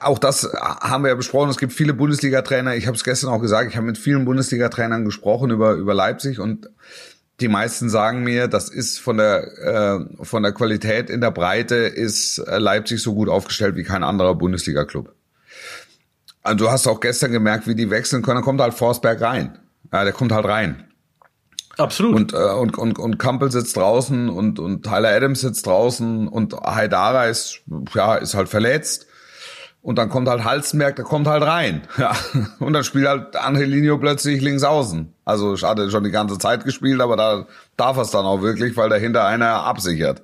auch das haben wir ja besprochen. Es gibt viele Bundesliga-Trainer. Ich habe es gestern auch gesagt. Ich habe mit vielen Bundesliga-Trainern gesprochen über über Leipzig und die meisten sagen mir, das ist von der äh, von der Qualität in der Breite ist Leipzig so gut aufgestellt wie kein anderer Bundesliga-Club. Und du hast auch gestern gemerkt, wie die wechseln können. Dann kommt halt Forsberg rein. Ja, der kommt halt rein. Absolut. Und, äh, und, und, und Campbell sitzt draußen und, und Tyler Adams sitzt draußen und Haidara ist, ja, ist halt verletzt. Und dann kommt halt Halstenberg, der kommt halt rein. Ja. Und dann spielt halt Angelino plötzlich links außen. Also ich hatte schon die ganze Zeit gespielt, aber da darf er es dann auch wirklich, weil dahinter einer absichert.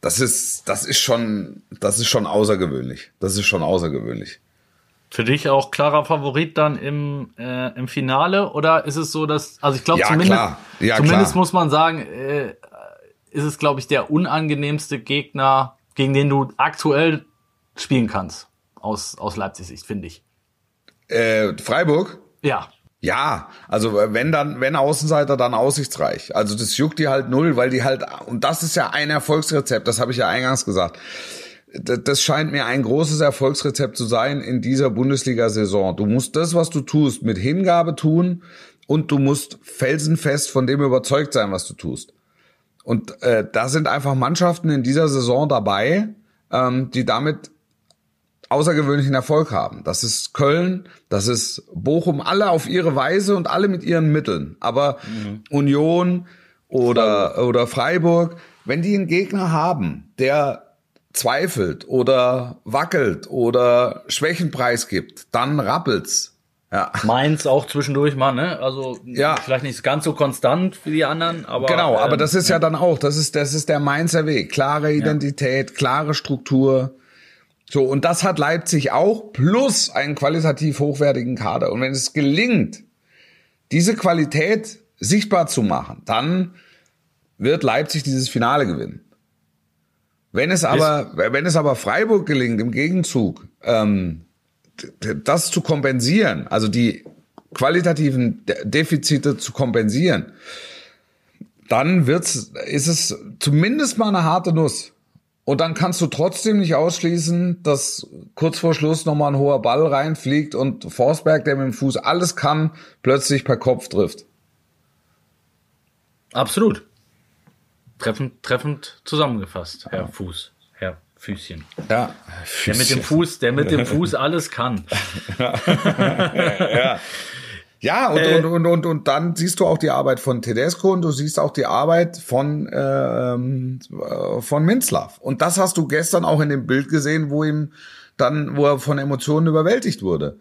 Das ist, das ist schon, das ist schon außergewöhnlich. Das ist schon außergewöhnlich. Für dich auch klarer Favorit dann im, äh, im Finale? Oder ist es so, dass, also ich glaube Ja, zumindest, klar. Ja, zumindest klar. muss man sagen, äh, ist es, glaube ich, der unangenehmste Gegner, gegen den du aktuell spielen kannst. Aus, aus Leipzig Sicht, finde ich. Äh, Freiburg? Ja. Ja, also wenn dann, wenn Außenseiter, dann aussichtsreich. Also das juckt die halt null, weil die halt, und das ist ja ein Erfolgsrezept, das habe ich ja eingangs gesagt. Das scheint mir ein großes Erfolgsrezept zu sein in dieser Bundesliga-Saison. Du musst das, was du tust, mit Hingabe tun und du musst felsenfest von dem überzeugt sein, was du tust. Und äh, da sind einfach Mannschaften in dieser Saison dabei, ähm, die damit außergewöhnlichen Erfolg haben. Das ist Köln, das ist Bochum, alle auf ihre Weise und alle mit ihren Mitteln. Aber Union oder, oder Freiburg, wenn die einen Gegner haben, der zweifelt oder wackelt oder Schwächenpreis gibt, dann rappelt's. Ja. Mainz auch zwischendurch mal, ne? Also Ja. vielleicht nicht ganz so konstant wie die anderen, aber. Genau, aber ähm, das ist ja dann auch, das ist, das ist der Mainzer Weg. Klare Identität, klare Struktur. So, und das hat Leipzig auch, plus einen qualitativ hochwertigen Kader. Und wenn es gelingt, diese Qualität sichtbar zu machen, dann wird Leipzig dieses Finale gewinnen. Wenn es aber, wenn es aber Freiburg gelingt, im Gegenzug, ähm, das zu kompensieren, also die qualitativen Defizite zu kompensieren, dann wird's, ist es zumindest mal eine harte Nuss. Und dann kannst du trotzdem nicht ausschließen, dass kurz vor Schluss nochmal ein hoher Ball reinfliegt und Forsberg, der mit dem Fuß alles kann, plötzlich per Kopf trifft. Absolut. Treffend, treffend zusammengefasst, Herr Fuß, Herr Füßchen. Ja. Der mit dem Fuß, der mit dem Fuß alles kann. ja. Ja, und, äh, und, und, und, und dann siehst du auch die Arbeit von Tedesco und du siehst auch die Arbeit von, ähm, von Minzlaff. Und das hast du gestern auch in dem Bild gesehen, wo ihm dann, wo er von Emotionen überwältigt wurde.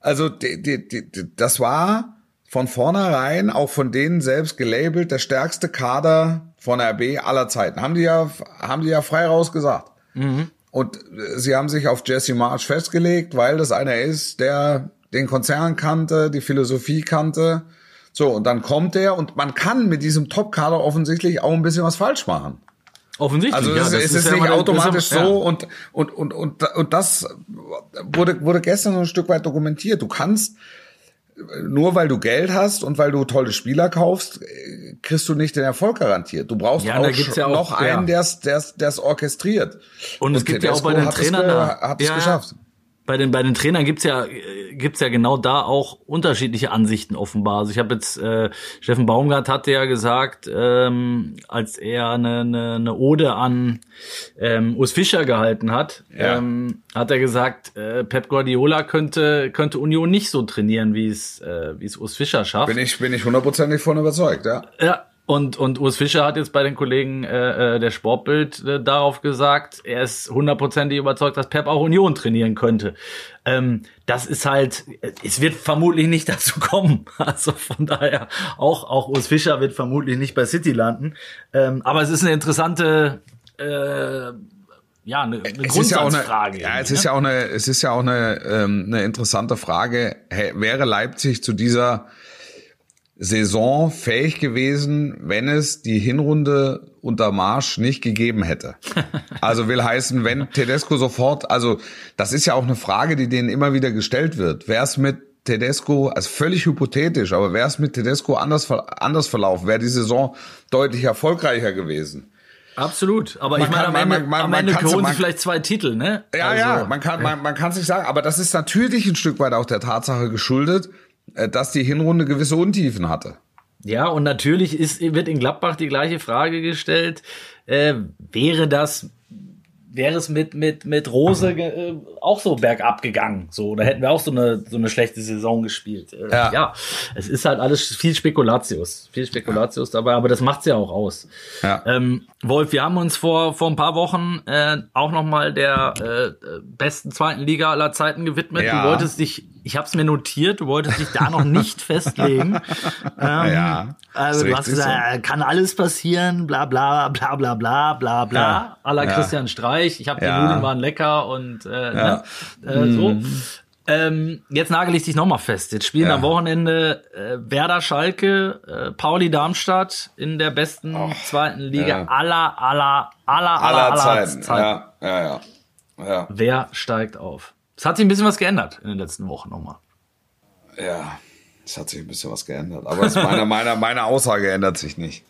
Also die, die, die, das war von vornherein auch von denen selbst gelabelt der stärkste Kader von RB aller Zeiten. Haben die ja, haben die ja frei raus gesagt. Mhm. Und sie haben sich auf Jesse March festgelegt, weil das einer ist, der den Konzern kannte, die Philosophie kannte. So, und dann kommt er und man kann mit diesem Top-Kader offensichtlich auch ein bisschen was falsch machen. Offensichtlich. Also ja, es, es ist, ja nicht automatisch so ja. und, und, und, und, und das wurde, wurde gestern so ein Stück weit dokumentiert. Du kannst, nur weil du Geld hast und weil du tolle Spieler kaufst, kriegst du nicht den Erfolg garantiert. Du brauchst ja, auch, ja auch noch einen, der es orchestriert. Und, und es gibt ja auch bei den Trainern, hat es geschafft bei den bei den Trainern gibt's ja gibt's ja genau da auch unterschiedliche Ansichten offenbar. Also ich habe jetzt äh, Steffen Baumgart hatte ja gesagt, ähm, als er eine, eine, eine Ode an ähm, Urs Fischer gehalten hat, ja. ähm, hat er gesagt, äh, Pep Guardiola könnte könnte Union nicht so trainieren, wie es äh, wie es Urs Fischer schafft. Bin ich bin ich hundertprozentig von überzeugt, ja. Ja, und, und Urs Fischer hat jetzt bei den Kollegen äh, äh, der Sportbild äh, darauf gesagt, er ist hundertprozentig überzeugt, dass Pep auch Union trainieren könnte. Ähm, das ist halt, es wird vermutlich nicht dazu kommen. Also von daher, auch, auch Urs Fischer wird vermutlich nicht bei City landen. Ähm, aber es ist eine interessante äh, ja, eine, eine Grundsatzfrage. Ja, es ist ja auch eine, es ist ja auch eine, ähm, eine interessante Frage. Hey, wäre Leipzig zu dieser Saison fähig gewesen, wenn es die Hinrunde unter Marsch nicht gegeben hätte. Also will heißen, wenn Tedesco sofort, also das ist ja auch eine Frage, die denen immer wieder gestellt wird. Wäre es mit Tedesco, also völlig hypothetisch, aber wäre es mit Tedesco anders, anders verlaufen, wäre die Saison deutlich erfolgreicher gewesen. Absolut, aber man ich meine, am Ende, man, man, am Ende holen sie vielleicht zwei Titel, ne? Ja, also, ja, man kann, man, man kann es nicht sagen, aber das ist natürlich ein Stück weit auch der Tatsache geschuldet, dass die Hinrunde gewisse Untiefen hatte. Ja, und natürlich ist, wird in Gladbach die gleiche Frage gestellt. Äh, wäre das wäre es mit, mit, mit Rose äh, auch so bergab gegangen. So, da hätten wir auch so eine, so eine schlechte Saison gespielt. Äh, ja. ja, es ist halt alles viel Spekulatius. Viel Spekulatius dabei, aber das macht's ja auch aus. Ja. Ähm, Wolf, wir haben uns vor, vor ein paar Wochen äh, auch nochmal der äh, besten zweiten Liga aller Zeiten gewidmet. Ja. Du wolltest dich, ich habe es mir notiert, du wolltest dich da noch nicht festlegen. Ähm, ja. Also du hast gesagt, so. kann alles passieren, bla bla bla bla bla bla bla. Ja. Aller ja. Christian Streich. Ich habe ja. die Nudeln waren lecker und äh, ja. ne? äh, so. Mhm. Ähm, jetzt nagel ich dich nochmal fest. Jetzt spielen ja. am Wochenende äh, Werder Schalke, äh, Pauli Darmstadt in der besten oh, zweiten Liga ja. aller, aller, aller, aller, aller, aller Zeiten. Zeiten. Ja, ja, ja, ja. Wer steigt auf? Es hat sich ein bisschen was geändert in den letzten Wochen nochmal. Ja, es hat sich ein bisschen was geändert. Aber meine, meine, meine Aussage ändert sich nicht.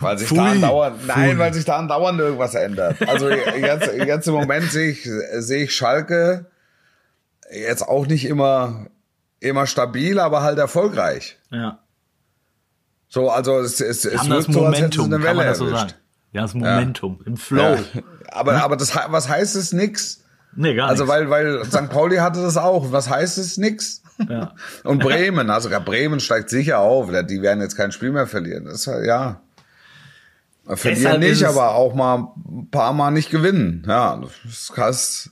Weil sich Pfui. da andauernd, nein, weil sich da andauernd irgendwas ändert. Also jetzt, jetzt im Moment sehe ich, sehe ich Schalke jetzt auch nicht immer, immer stabil, aber halt erfolgreich. Ja. So, also es, es, es wirkt das so, als eine Welle erwischt. So sagen. Ja, das Momentum, ja. im Flow. Ja. Aber, ja. aber das, was heißt es nix? Nee, gar Also, weil, weil St. Pauli hatte das auch. Was heißt es? Nix. Ja. Und Bremen, also Bremen steigt sicher auf. Die werden jetzt kein Spiel mehr verlieren. Das ist ja. Verlieren Deshalb nicht, aber auch mal ein paar Mal nicht gewinnen. Ja, das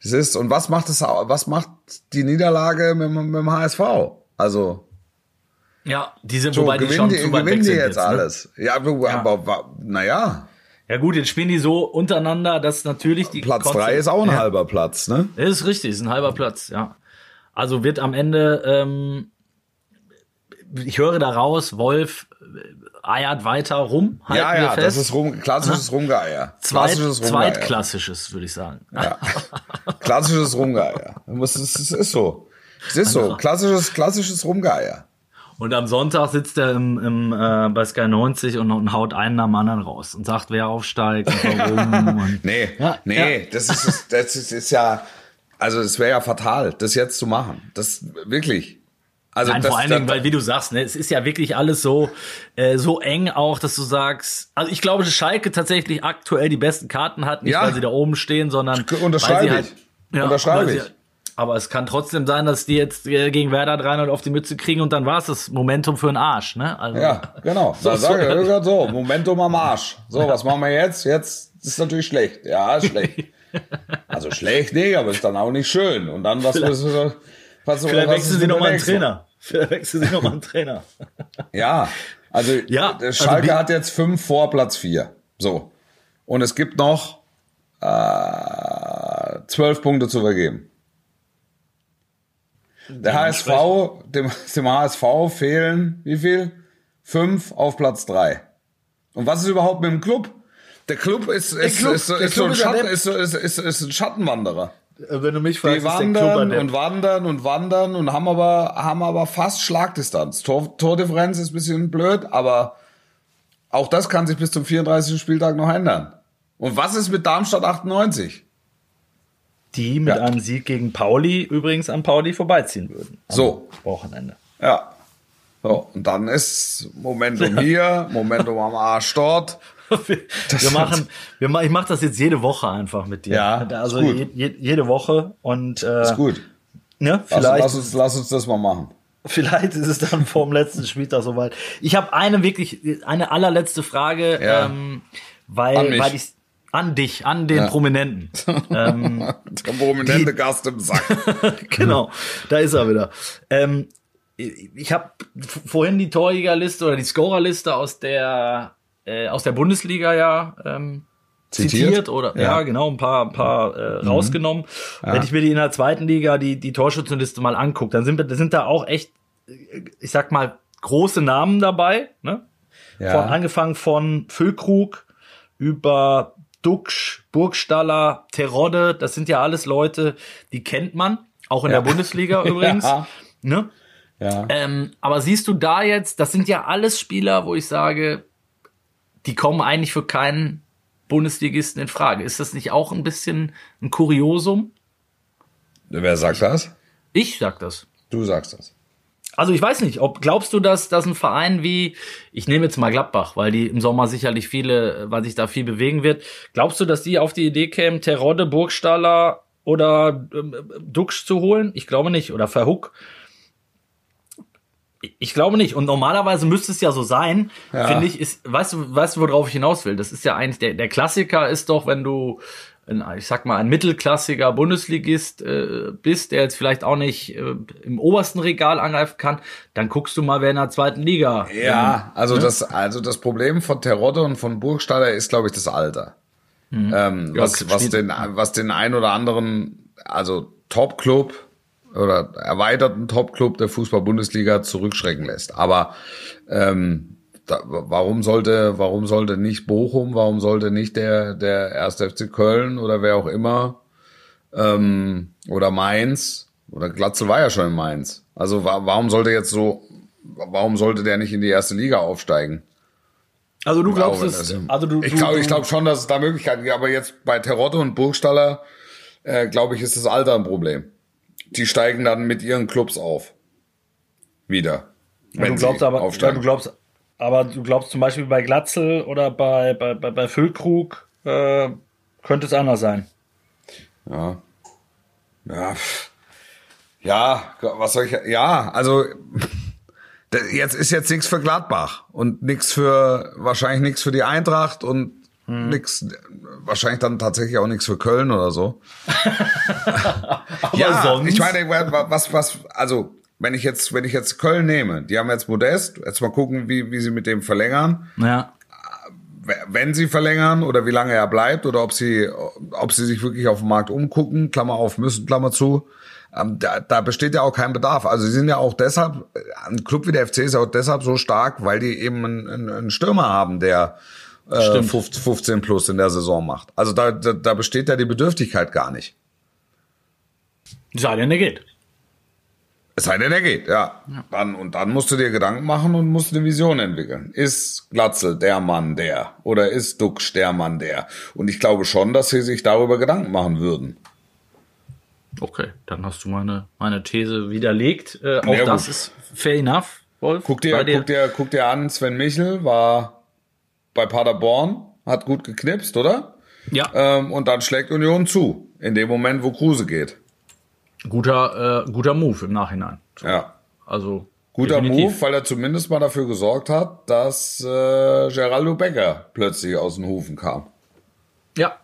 ist, und was macht es, was macht die Niederlage mit, mit dem HSV? Also. Ja, die sind, so, wobei die schon die, zu weit gewinnen die jetzt, jetzt ne? alles. Ja, aber, ja. aber naja. Ja gut, jetzt spielen die so untereinander, dass natürlich die Platz drei ist auch ein ja. halber Platz, ne? Das ist richtig, ist ein halber Platz, ja. Also wird am Ende, ähm, ich höre daraus, Wolf eiert weiter rum. Ja, ja, fest. das ist rum, klassisches Rumgeier. Zweit, klassisches Rumgeier. Zweitklassisches, würde ich sagen. Ja. Klassisches Rumgeier. Es ist, ist so. Es ist so, klassisches, klassisches Rumgeier. Und am Sonntag sitzt er im, im, äh, bei Sky 90 und, und haut einen am anderen raus und sagt, wer aufsteigt und warum. und Nee, Ja, nee, ja. das ist, das ist, ist ja, also es wäre ja fatal, das jetzt zu machen. Das wirklich. Also Nein, das, vor allen das, Dingen, weil wie du sagst, ne, es ist ja wirklich alles so äh, so eng auch, dass du sagst, also ich glaube, dass Schalke tatsächlich aktuell die besten Karten hat, nicht Ja. weil sie da oben stehen, sondern Unterschreibe weil sie ich. halt, Unterschreibe weil sie- ich. Aber es kann trotzdem sein, dass die jetzt äh, gegen Werder 300 auf die Mütze kriegen und dann war es das Momentum für den Arsch, ne? Also, Ja, genau. So, Da so. sage ich gerade so, Momentum am Arsch. So, was machen wir jetzt? Jetzt ist natürlich schlecht. Ja, schlecht. Also schlecht nicht, aber ist dann auch nicht schön. Und dann was was, was, Vielleicht was wechseln sie mit noch der mal einen? Trainer. Vielleicht wechseln sie noch mal einen Trainer. Ja, also, Ja, der also Schalke wie- hat jetzt fünf vor Platz vier. So. Und es gibt noch äh, zwölf Punkte zu vergeben. Der HSV, dem, dem HSV fehlen wie viel? Fünf auf Platz drei. Und was ist überhaupt mit dem Club? Der Club ist, ist, Club- ist, ist, so ein Club ist Schatten, ist, so- ist, ist, ist ein Schattenwanderer. Wenn du mich Die wandern und wandern und wandern und haben aber, haben aber fast Schlagdistanz. Tor, Tordifferenz ist ein bisschen blöd, aber auch das kann sich bis zum 34. Spieltag noch ändern. Und was ist mit Darmstadt 98? Die mit Ja. einem Sieg gegen Pauli übrigens an Pauli vorbeiziehen würden. So. Wochenende. Ja. So, und dann ist Momentum hier, Momentum am Arsch dort. wir machen, wir ich mache das jetzt jede Woche einfach mit dir. Ja, also je, je, jede Woche und äh, Ist gut. Ne, Lass, vielleicht, lass, uns, lass uns das mal machen. vielleicht ist es dann vor dem letzten Spieltag soweit. Ich habe eine wirklich, eine allerletzte Frage, Ja. ähm, weil, weil ich an dich, an den Ja. Prominenten. ähm, Der prominente Gast im Sack. genau, da ist er wieder. Ähm, ich habe vorhin die Torjägerliste oder die Scorerliste aus der äh, aus der Bundesliga ja ähm, zitiert, Zitiert? oder ja. Ja. Mhm. genau ein paar ein paar äh, rausgenommen. Wenn ich mir die in der zweiten Liga die die Torschützenliste mal angucke, dann sind wir sind da auch echt ich sag mal große Namen dabei, ne? Ja. Von, angefangen von Füllkrug über Duxch, Burgstaller, Terodde, das sind ja alles Leute, die kennt man, auch in Ja. der Bundesliga übrigens. Ja. Ne? Ja. Ähm, aber siehst du da jetzt, das sind ja alles Spieler, wo ich sage, die kommen eigentlich für keinen Bundesligisten in Frage. Ist das nicht auch ein bisschen ein Kuriosum? Wer sagt das? Ich sag das. Du sagst das. Also ich weiß nicht, ob glaubst du, dass, dass ein Verein wie, ich nehme jetzt mal Gladbach, weil die im Sommer sicherlich viele, weil sich da viel bewegen wird, glaubst du, dass die auf die Idee kämen, Terodde, Burgstaller oder ähm, Duxch zu holen? Ich glaube nicht. Oder Verhook? Ich glaube nicht. Und normalerweise müsste es ja so sein, Ja. finde ich, ist, weißt du, weißt du, worauf ich hinaus will? Das ist ja eigentlich, der, der Klassiker ist doch, wenn du, ein, ich sag mal, ein mittelklassiger Bundesligist äh, bist, der jetzt vielleicht auch nicht äh, im obersten Regal angreifen kann, dann guckst du mal, wer in der zweiten Liga. Ja, also ne? das, also das Problem von Terodde und von Burgstaller ist, glaube ich, das Alter. Ähm, Ja, was, was den, was den ein oder anderen, also Top-Club oder erweiterten Top-Club der Fußball-Bundesliga zurückschrecken lässt. Aber ähm, da, warum sollte, warum sollte nicht Bochum, warum sollte nicht der, der erste FC Köln oder wer auch immer ähm, oder Mainz oder Glatzel war ja schon in Mainz. Also wa warum sollte jetzt so, warum sollte der nicht in die erste Liga aufsteigen? Also du glaubst glaube, es, also du, Ich glaube, ich glaube schon, dass es da Möglichkeiten gibt. Aber jetzt bei Terodde und Burgstaller, äh, glaube ich, ist das Alter ein Problem. Die steigen dann mit ihren Clubs auf. Wieder. Ja, du glaubst aber, ja, du glaubst, aber du glaubst zum Beispiel bei Glatzel oder bei, bei, bei, bei Füllkrug äh, könnte es anders sein. Ja. Ja. Ja, was soll ich, ja, also, jetzt ist jetzt nichts für Gladbach und nichts für, wahrscheinlich nichts für die Eintracht und Hm. nix, wahrscheinlich dann tatsächlich auch nichts für Köln oder so. Aber ja, sonst, ich meine, was, was, also, wenn ich jetzt, wenn ich jetzt Köln nehme, die haben jetzt Modest, jetzt mal gucken, wie, wie sie mit dem verlängern. ja, Wenn sie verlängern oder wie lange er bleibt oder ob sie, ob sie sich wirklich auf dem Markt umgucken, Klammer auf, müssen, Klammer zu. Ähm, da, da besteht ja auch kein Bedarf. Also sie sind ja auch deshalb, ein Club wie der FC ist ja auch deshalb so stark, weil die eben einen, einen, einen Stürmer haben, der äh, Stimmt. 15 15 plus in der Saison macht. Also da, da, da besteht ja die Bedürftigkeit gar nicht. sei denn, der geht. Es sei denn, er geht, ja. Dann, und dann musst du dir Gedanken machen und musst eine Vision entwickeln. Ist Glatzel der Mann der? Oder ist Duxch der Mann der? Und ich glaube schon, dass sie sich darüber Gedanken machen würden. Okay, dann hast du meine, meine These widerlegt. Äh, auch Ja, das ist fair enough, Wolf. Guck dir, dir. guck dir, guck dir an, Sven Michel war bei Paderborn, hat gut geknipst, oder? Ja, Ähm, und dann schlägt Union zu. In dem Moment, wo Kruse geht. Guter, äh, guter Move im Nachhinein. Ja. Also Guter definitiv. Move, weil er zumindest mal dafür gesorgt hat, dass äh, Geraldo Becker plötzlich aus den Hufen kam. Ja.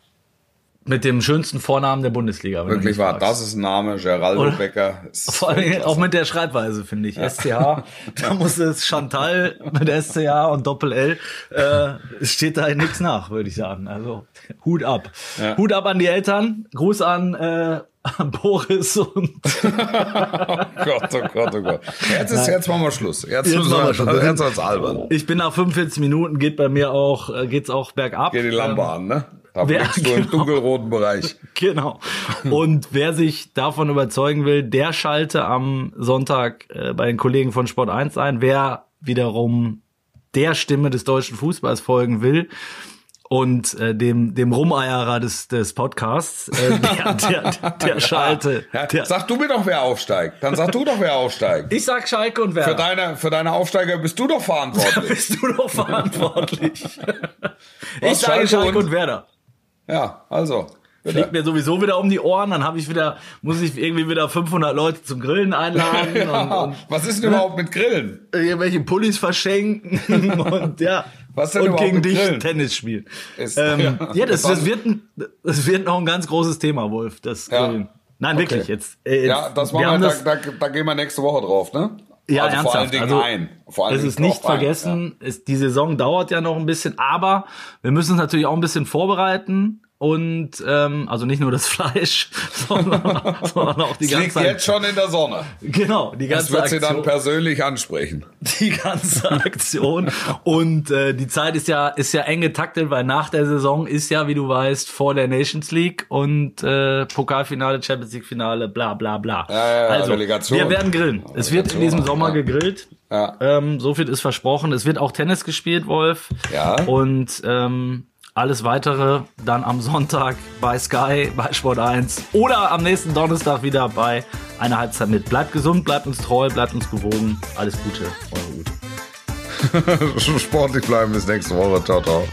Mit dem schönsten Vornamen der Bundesliga. Wirklich wahr, das ist ein Name, Geraldo Oder? Becker. Vor allem auch mit der Schreibweise, finde ich. SCH, da muss es Chantal mit SCH und Doppel-L, äh, es steht da nichts nach, würde ich sagen. Also Hut ab. Ja. Hut ab an die Eltern, Gruß an, äh, an Boris und Gott, oh Gott, oh Gott. Jetzt ist jetzt machen wir Schluss. Jetzt, Jetzt machen wir wir, Schluss. also jetzt wird's albern. ich bin nach 45 Minuten, geht bei mir auch, äh, geht's auch bergab. Geh die Lampe Ähm, an, ne? Da wer- du im genau. dunkelroten Bereich. Genau. Und wer sich davon überzeugen will, der schalte am Sonntag äh, bei den Kollegen von Sport 1 ein. Wer wiederum der Stimme des deutschen Fußballs folgen will und äh, dem dem Rumeierer des des Podcasts, äh, der, der, der schalte. Ja, Der, sag du mir doch, wer aufsteigt. Dann sag du doch, wer aufsteigt. ich sag Schalke und Für Werder. deine, für deine Aufsteiger bist du doch Da verantwortlich. bist du doch verantwortlich. ich sage Schalke Schalke und- und Werder. ja, also. bitte. Fliegt mir sowieso wieder um die Ohren, dann habe ich wieder, muss ich irgendwie wieder 500 Leute zum Grillen einladen und, Ja, und was ist denn überhaupt mit Grillen? irgendwelche Pullis verschenken und ja. Was denn und gegen dich Grillen? Tennis spielen. Ist- ähm, ja. ja, das, das, wird ein, das wird noch ein ganz großes Thema, Wolf. Das Ja. Grillen. Nein, wirklich. Okay. Jetzt, äh, jetzt, Ja, das wir machen haben wir, das, da, da, da gehen wir nächste Woche drauf, ne? ja, also ernsthaft. vor allen Dingen also, ein. Vor allen es ist nicht ein, vergessen, ist, die Saison dauert ja noch ein bisschen, aber wir müssen uns natürlich auch ein bisschen vorbereiten. Und ähm, also nicht nur das Fleisch, sondern, sondern auch die. Es liegt ganze jetzt schon in der Sonne. genau die Das ganze wird sie dann Aktion. persönlich ansprechen. die ganze Aktion. Und äh, die Zeit ist ja, ist ja eng getaktet, weil nach der Saison ist ja, wie du weißt, vor der Nations League und äh, Pokalfinale, Champions League Finale, bla bla bla. Ja, ja, also, Relegation. wir werden grillen. Es wird in diesem Relegation, Sommer ja. gegrillt. Ja. Ähm, so viel ist versprochen. Es wird auch Tennis gespielt, Wolf. Ja. Und ähm, alles weitere dann am Sonntag bei Sky, bei Sport 1 oder am nächsten Donnerstag wieder bei einer Halbzeit mit. Bleibt gesund, bleibt uns treu, bleibt uns gewogen. Alles Gute, eure Ruth. Sportlich bleiben bis nächste Woche. Ciao, ciao.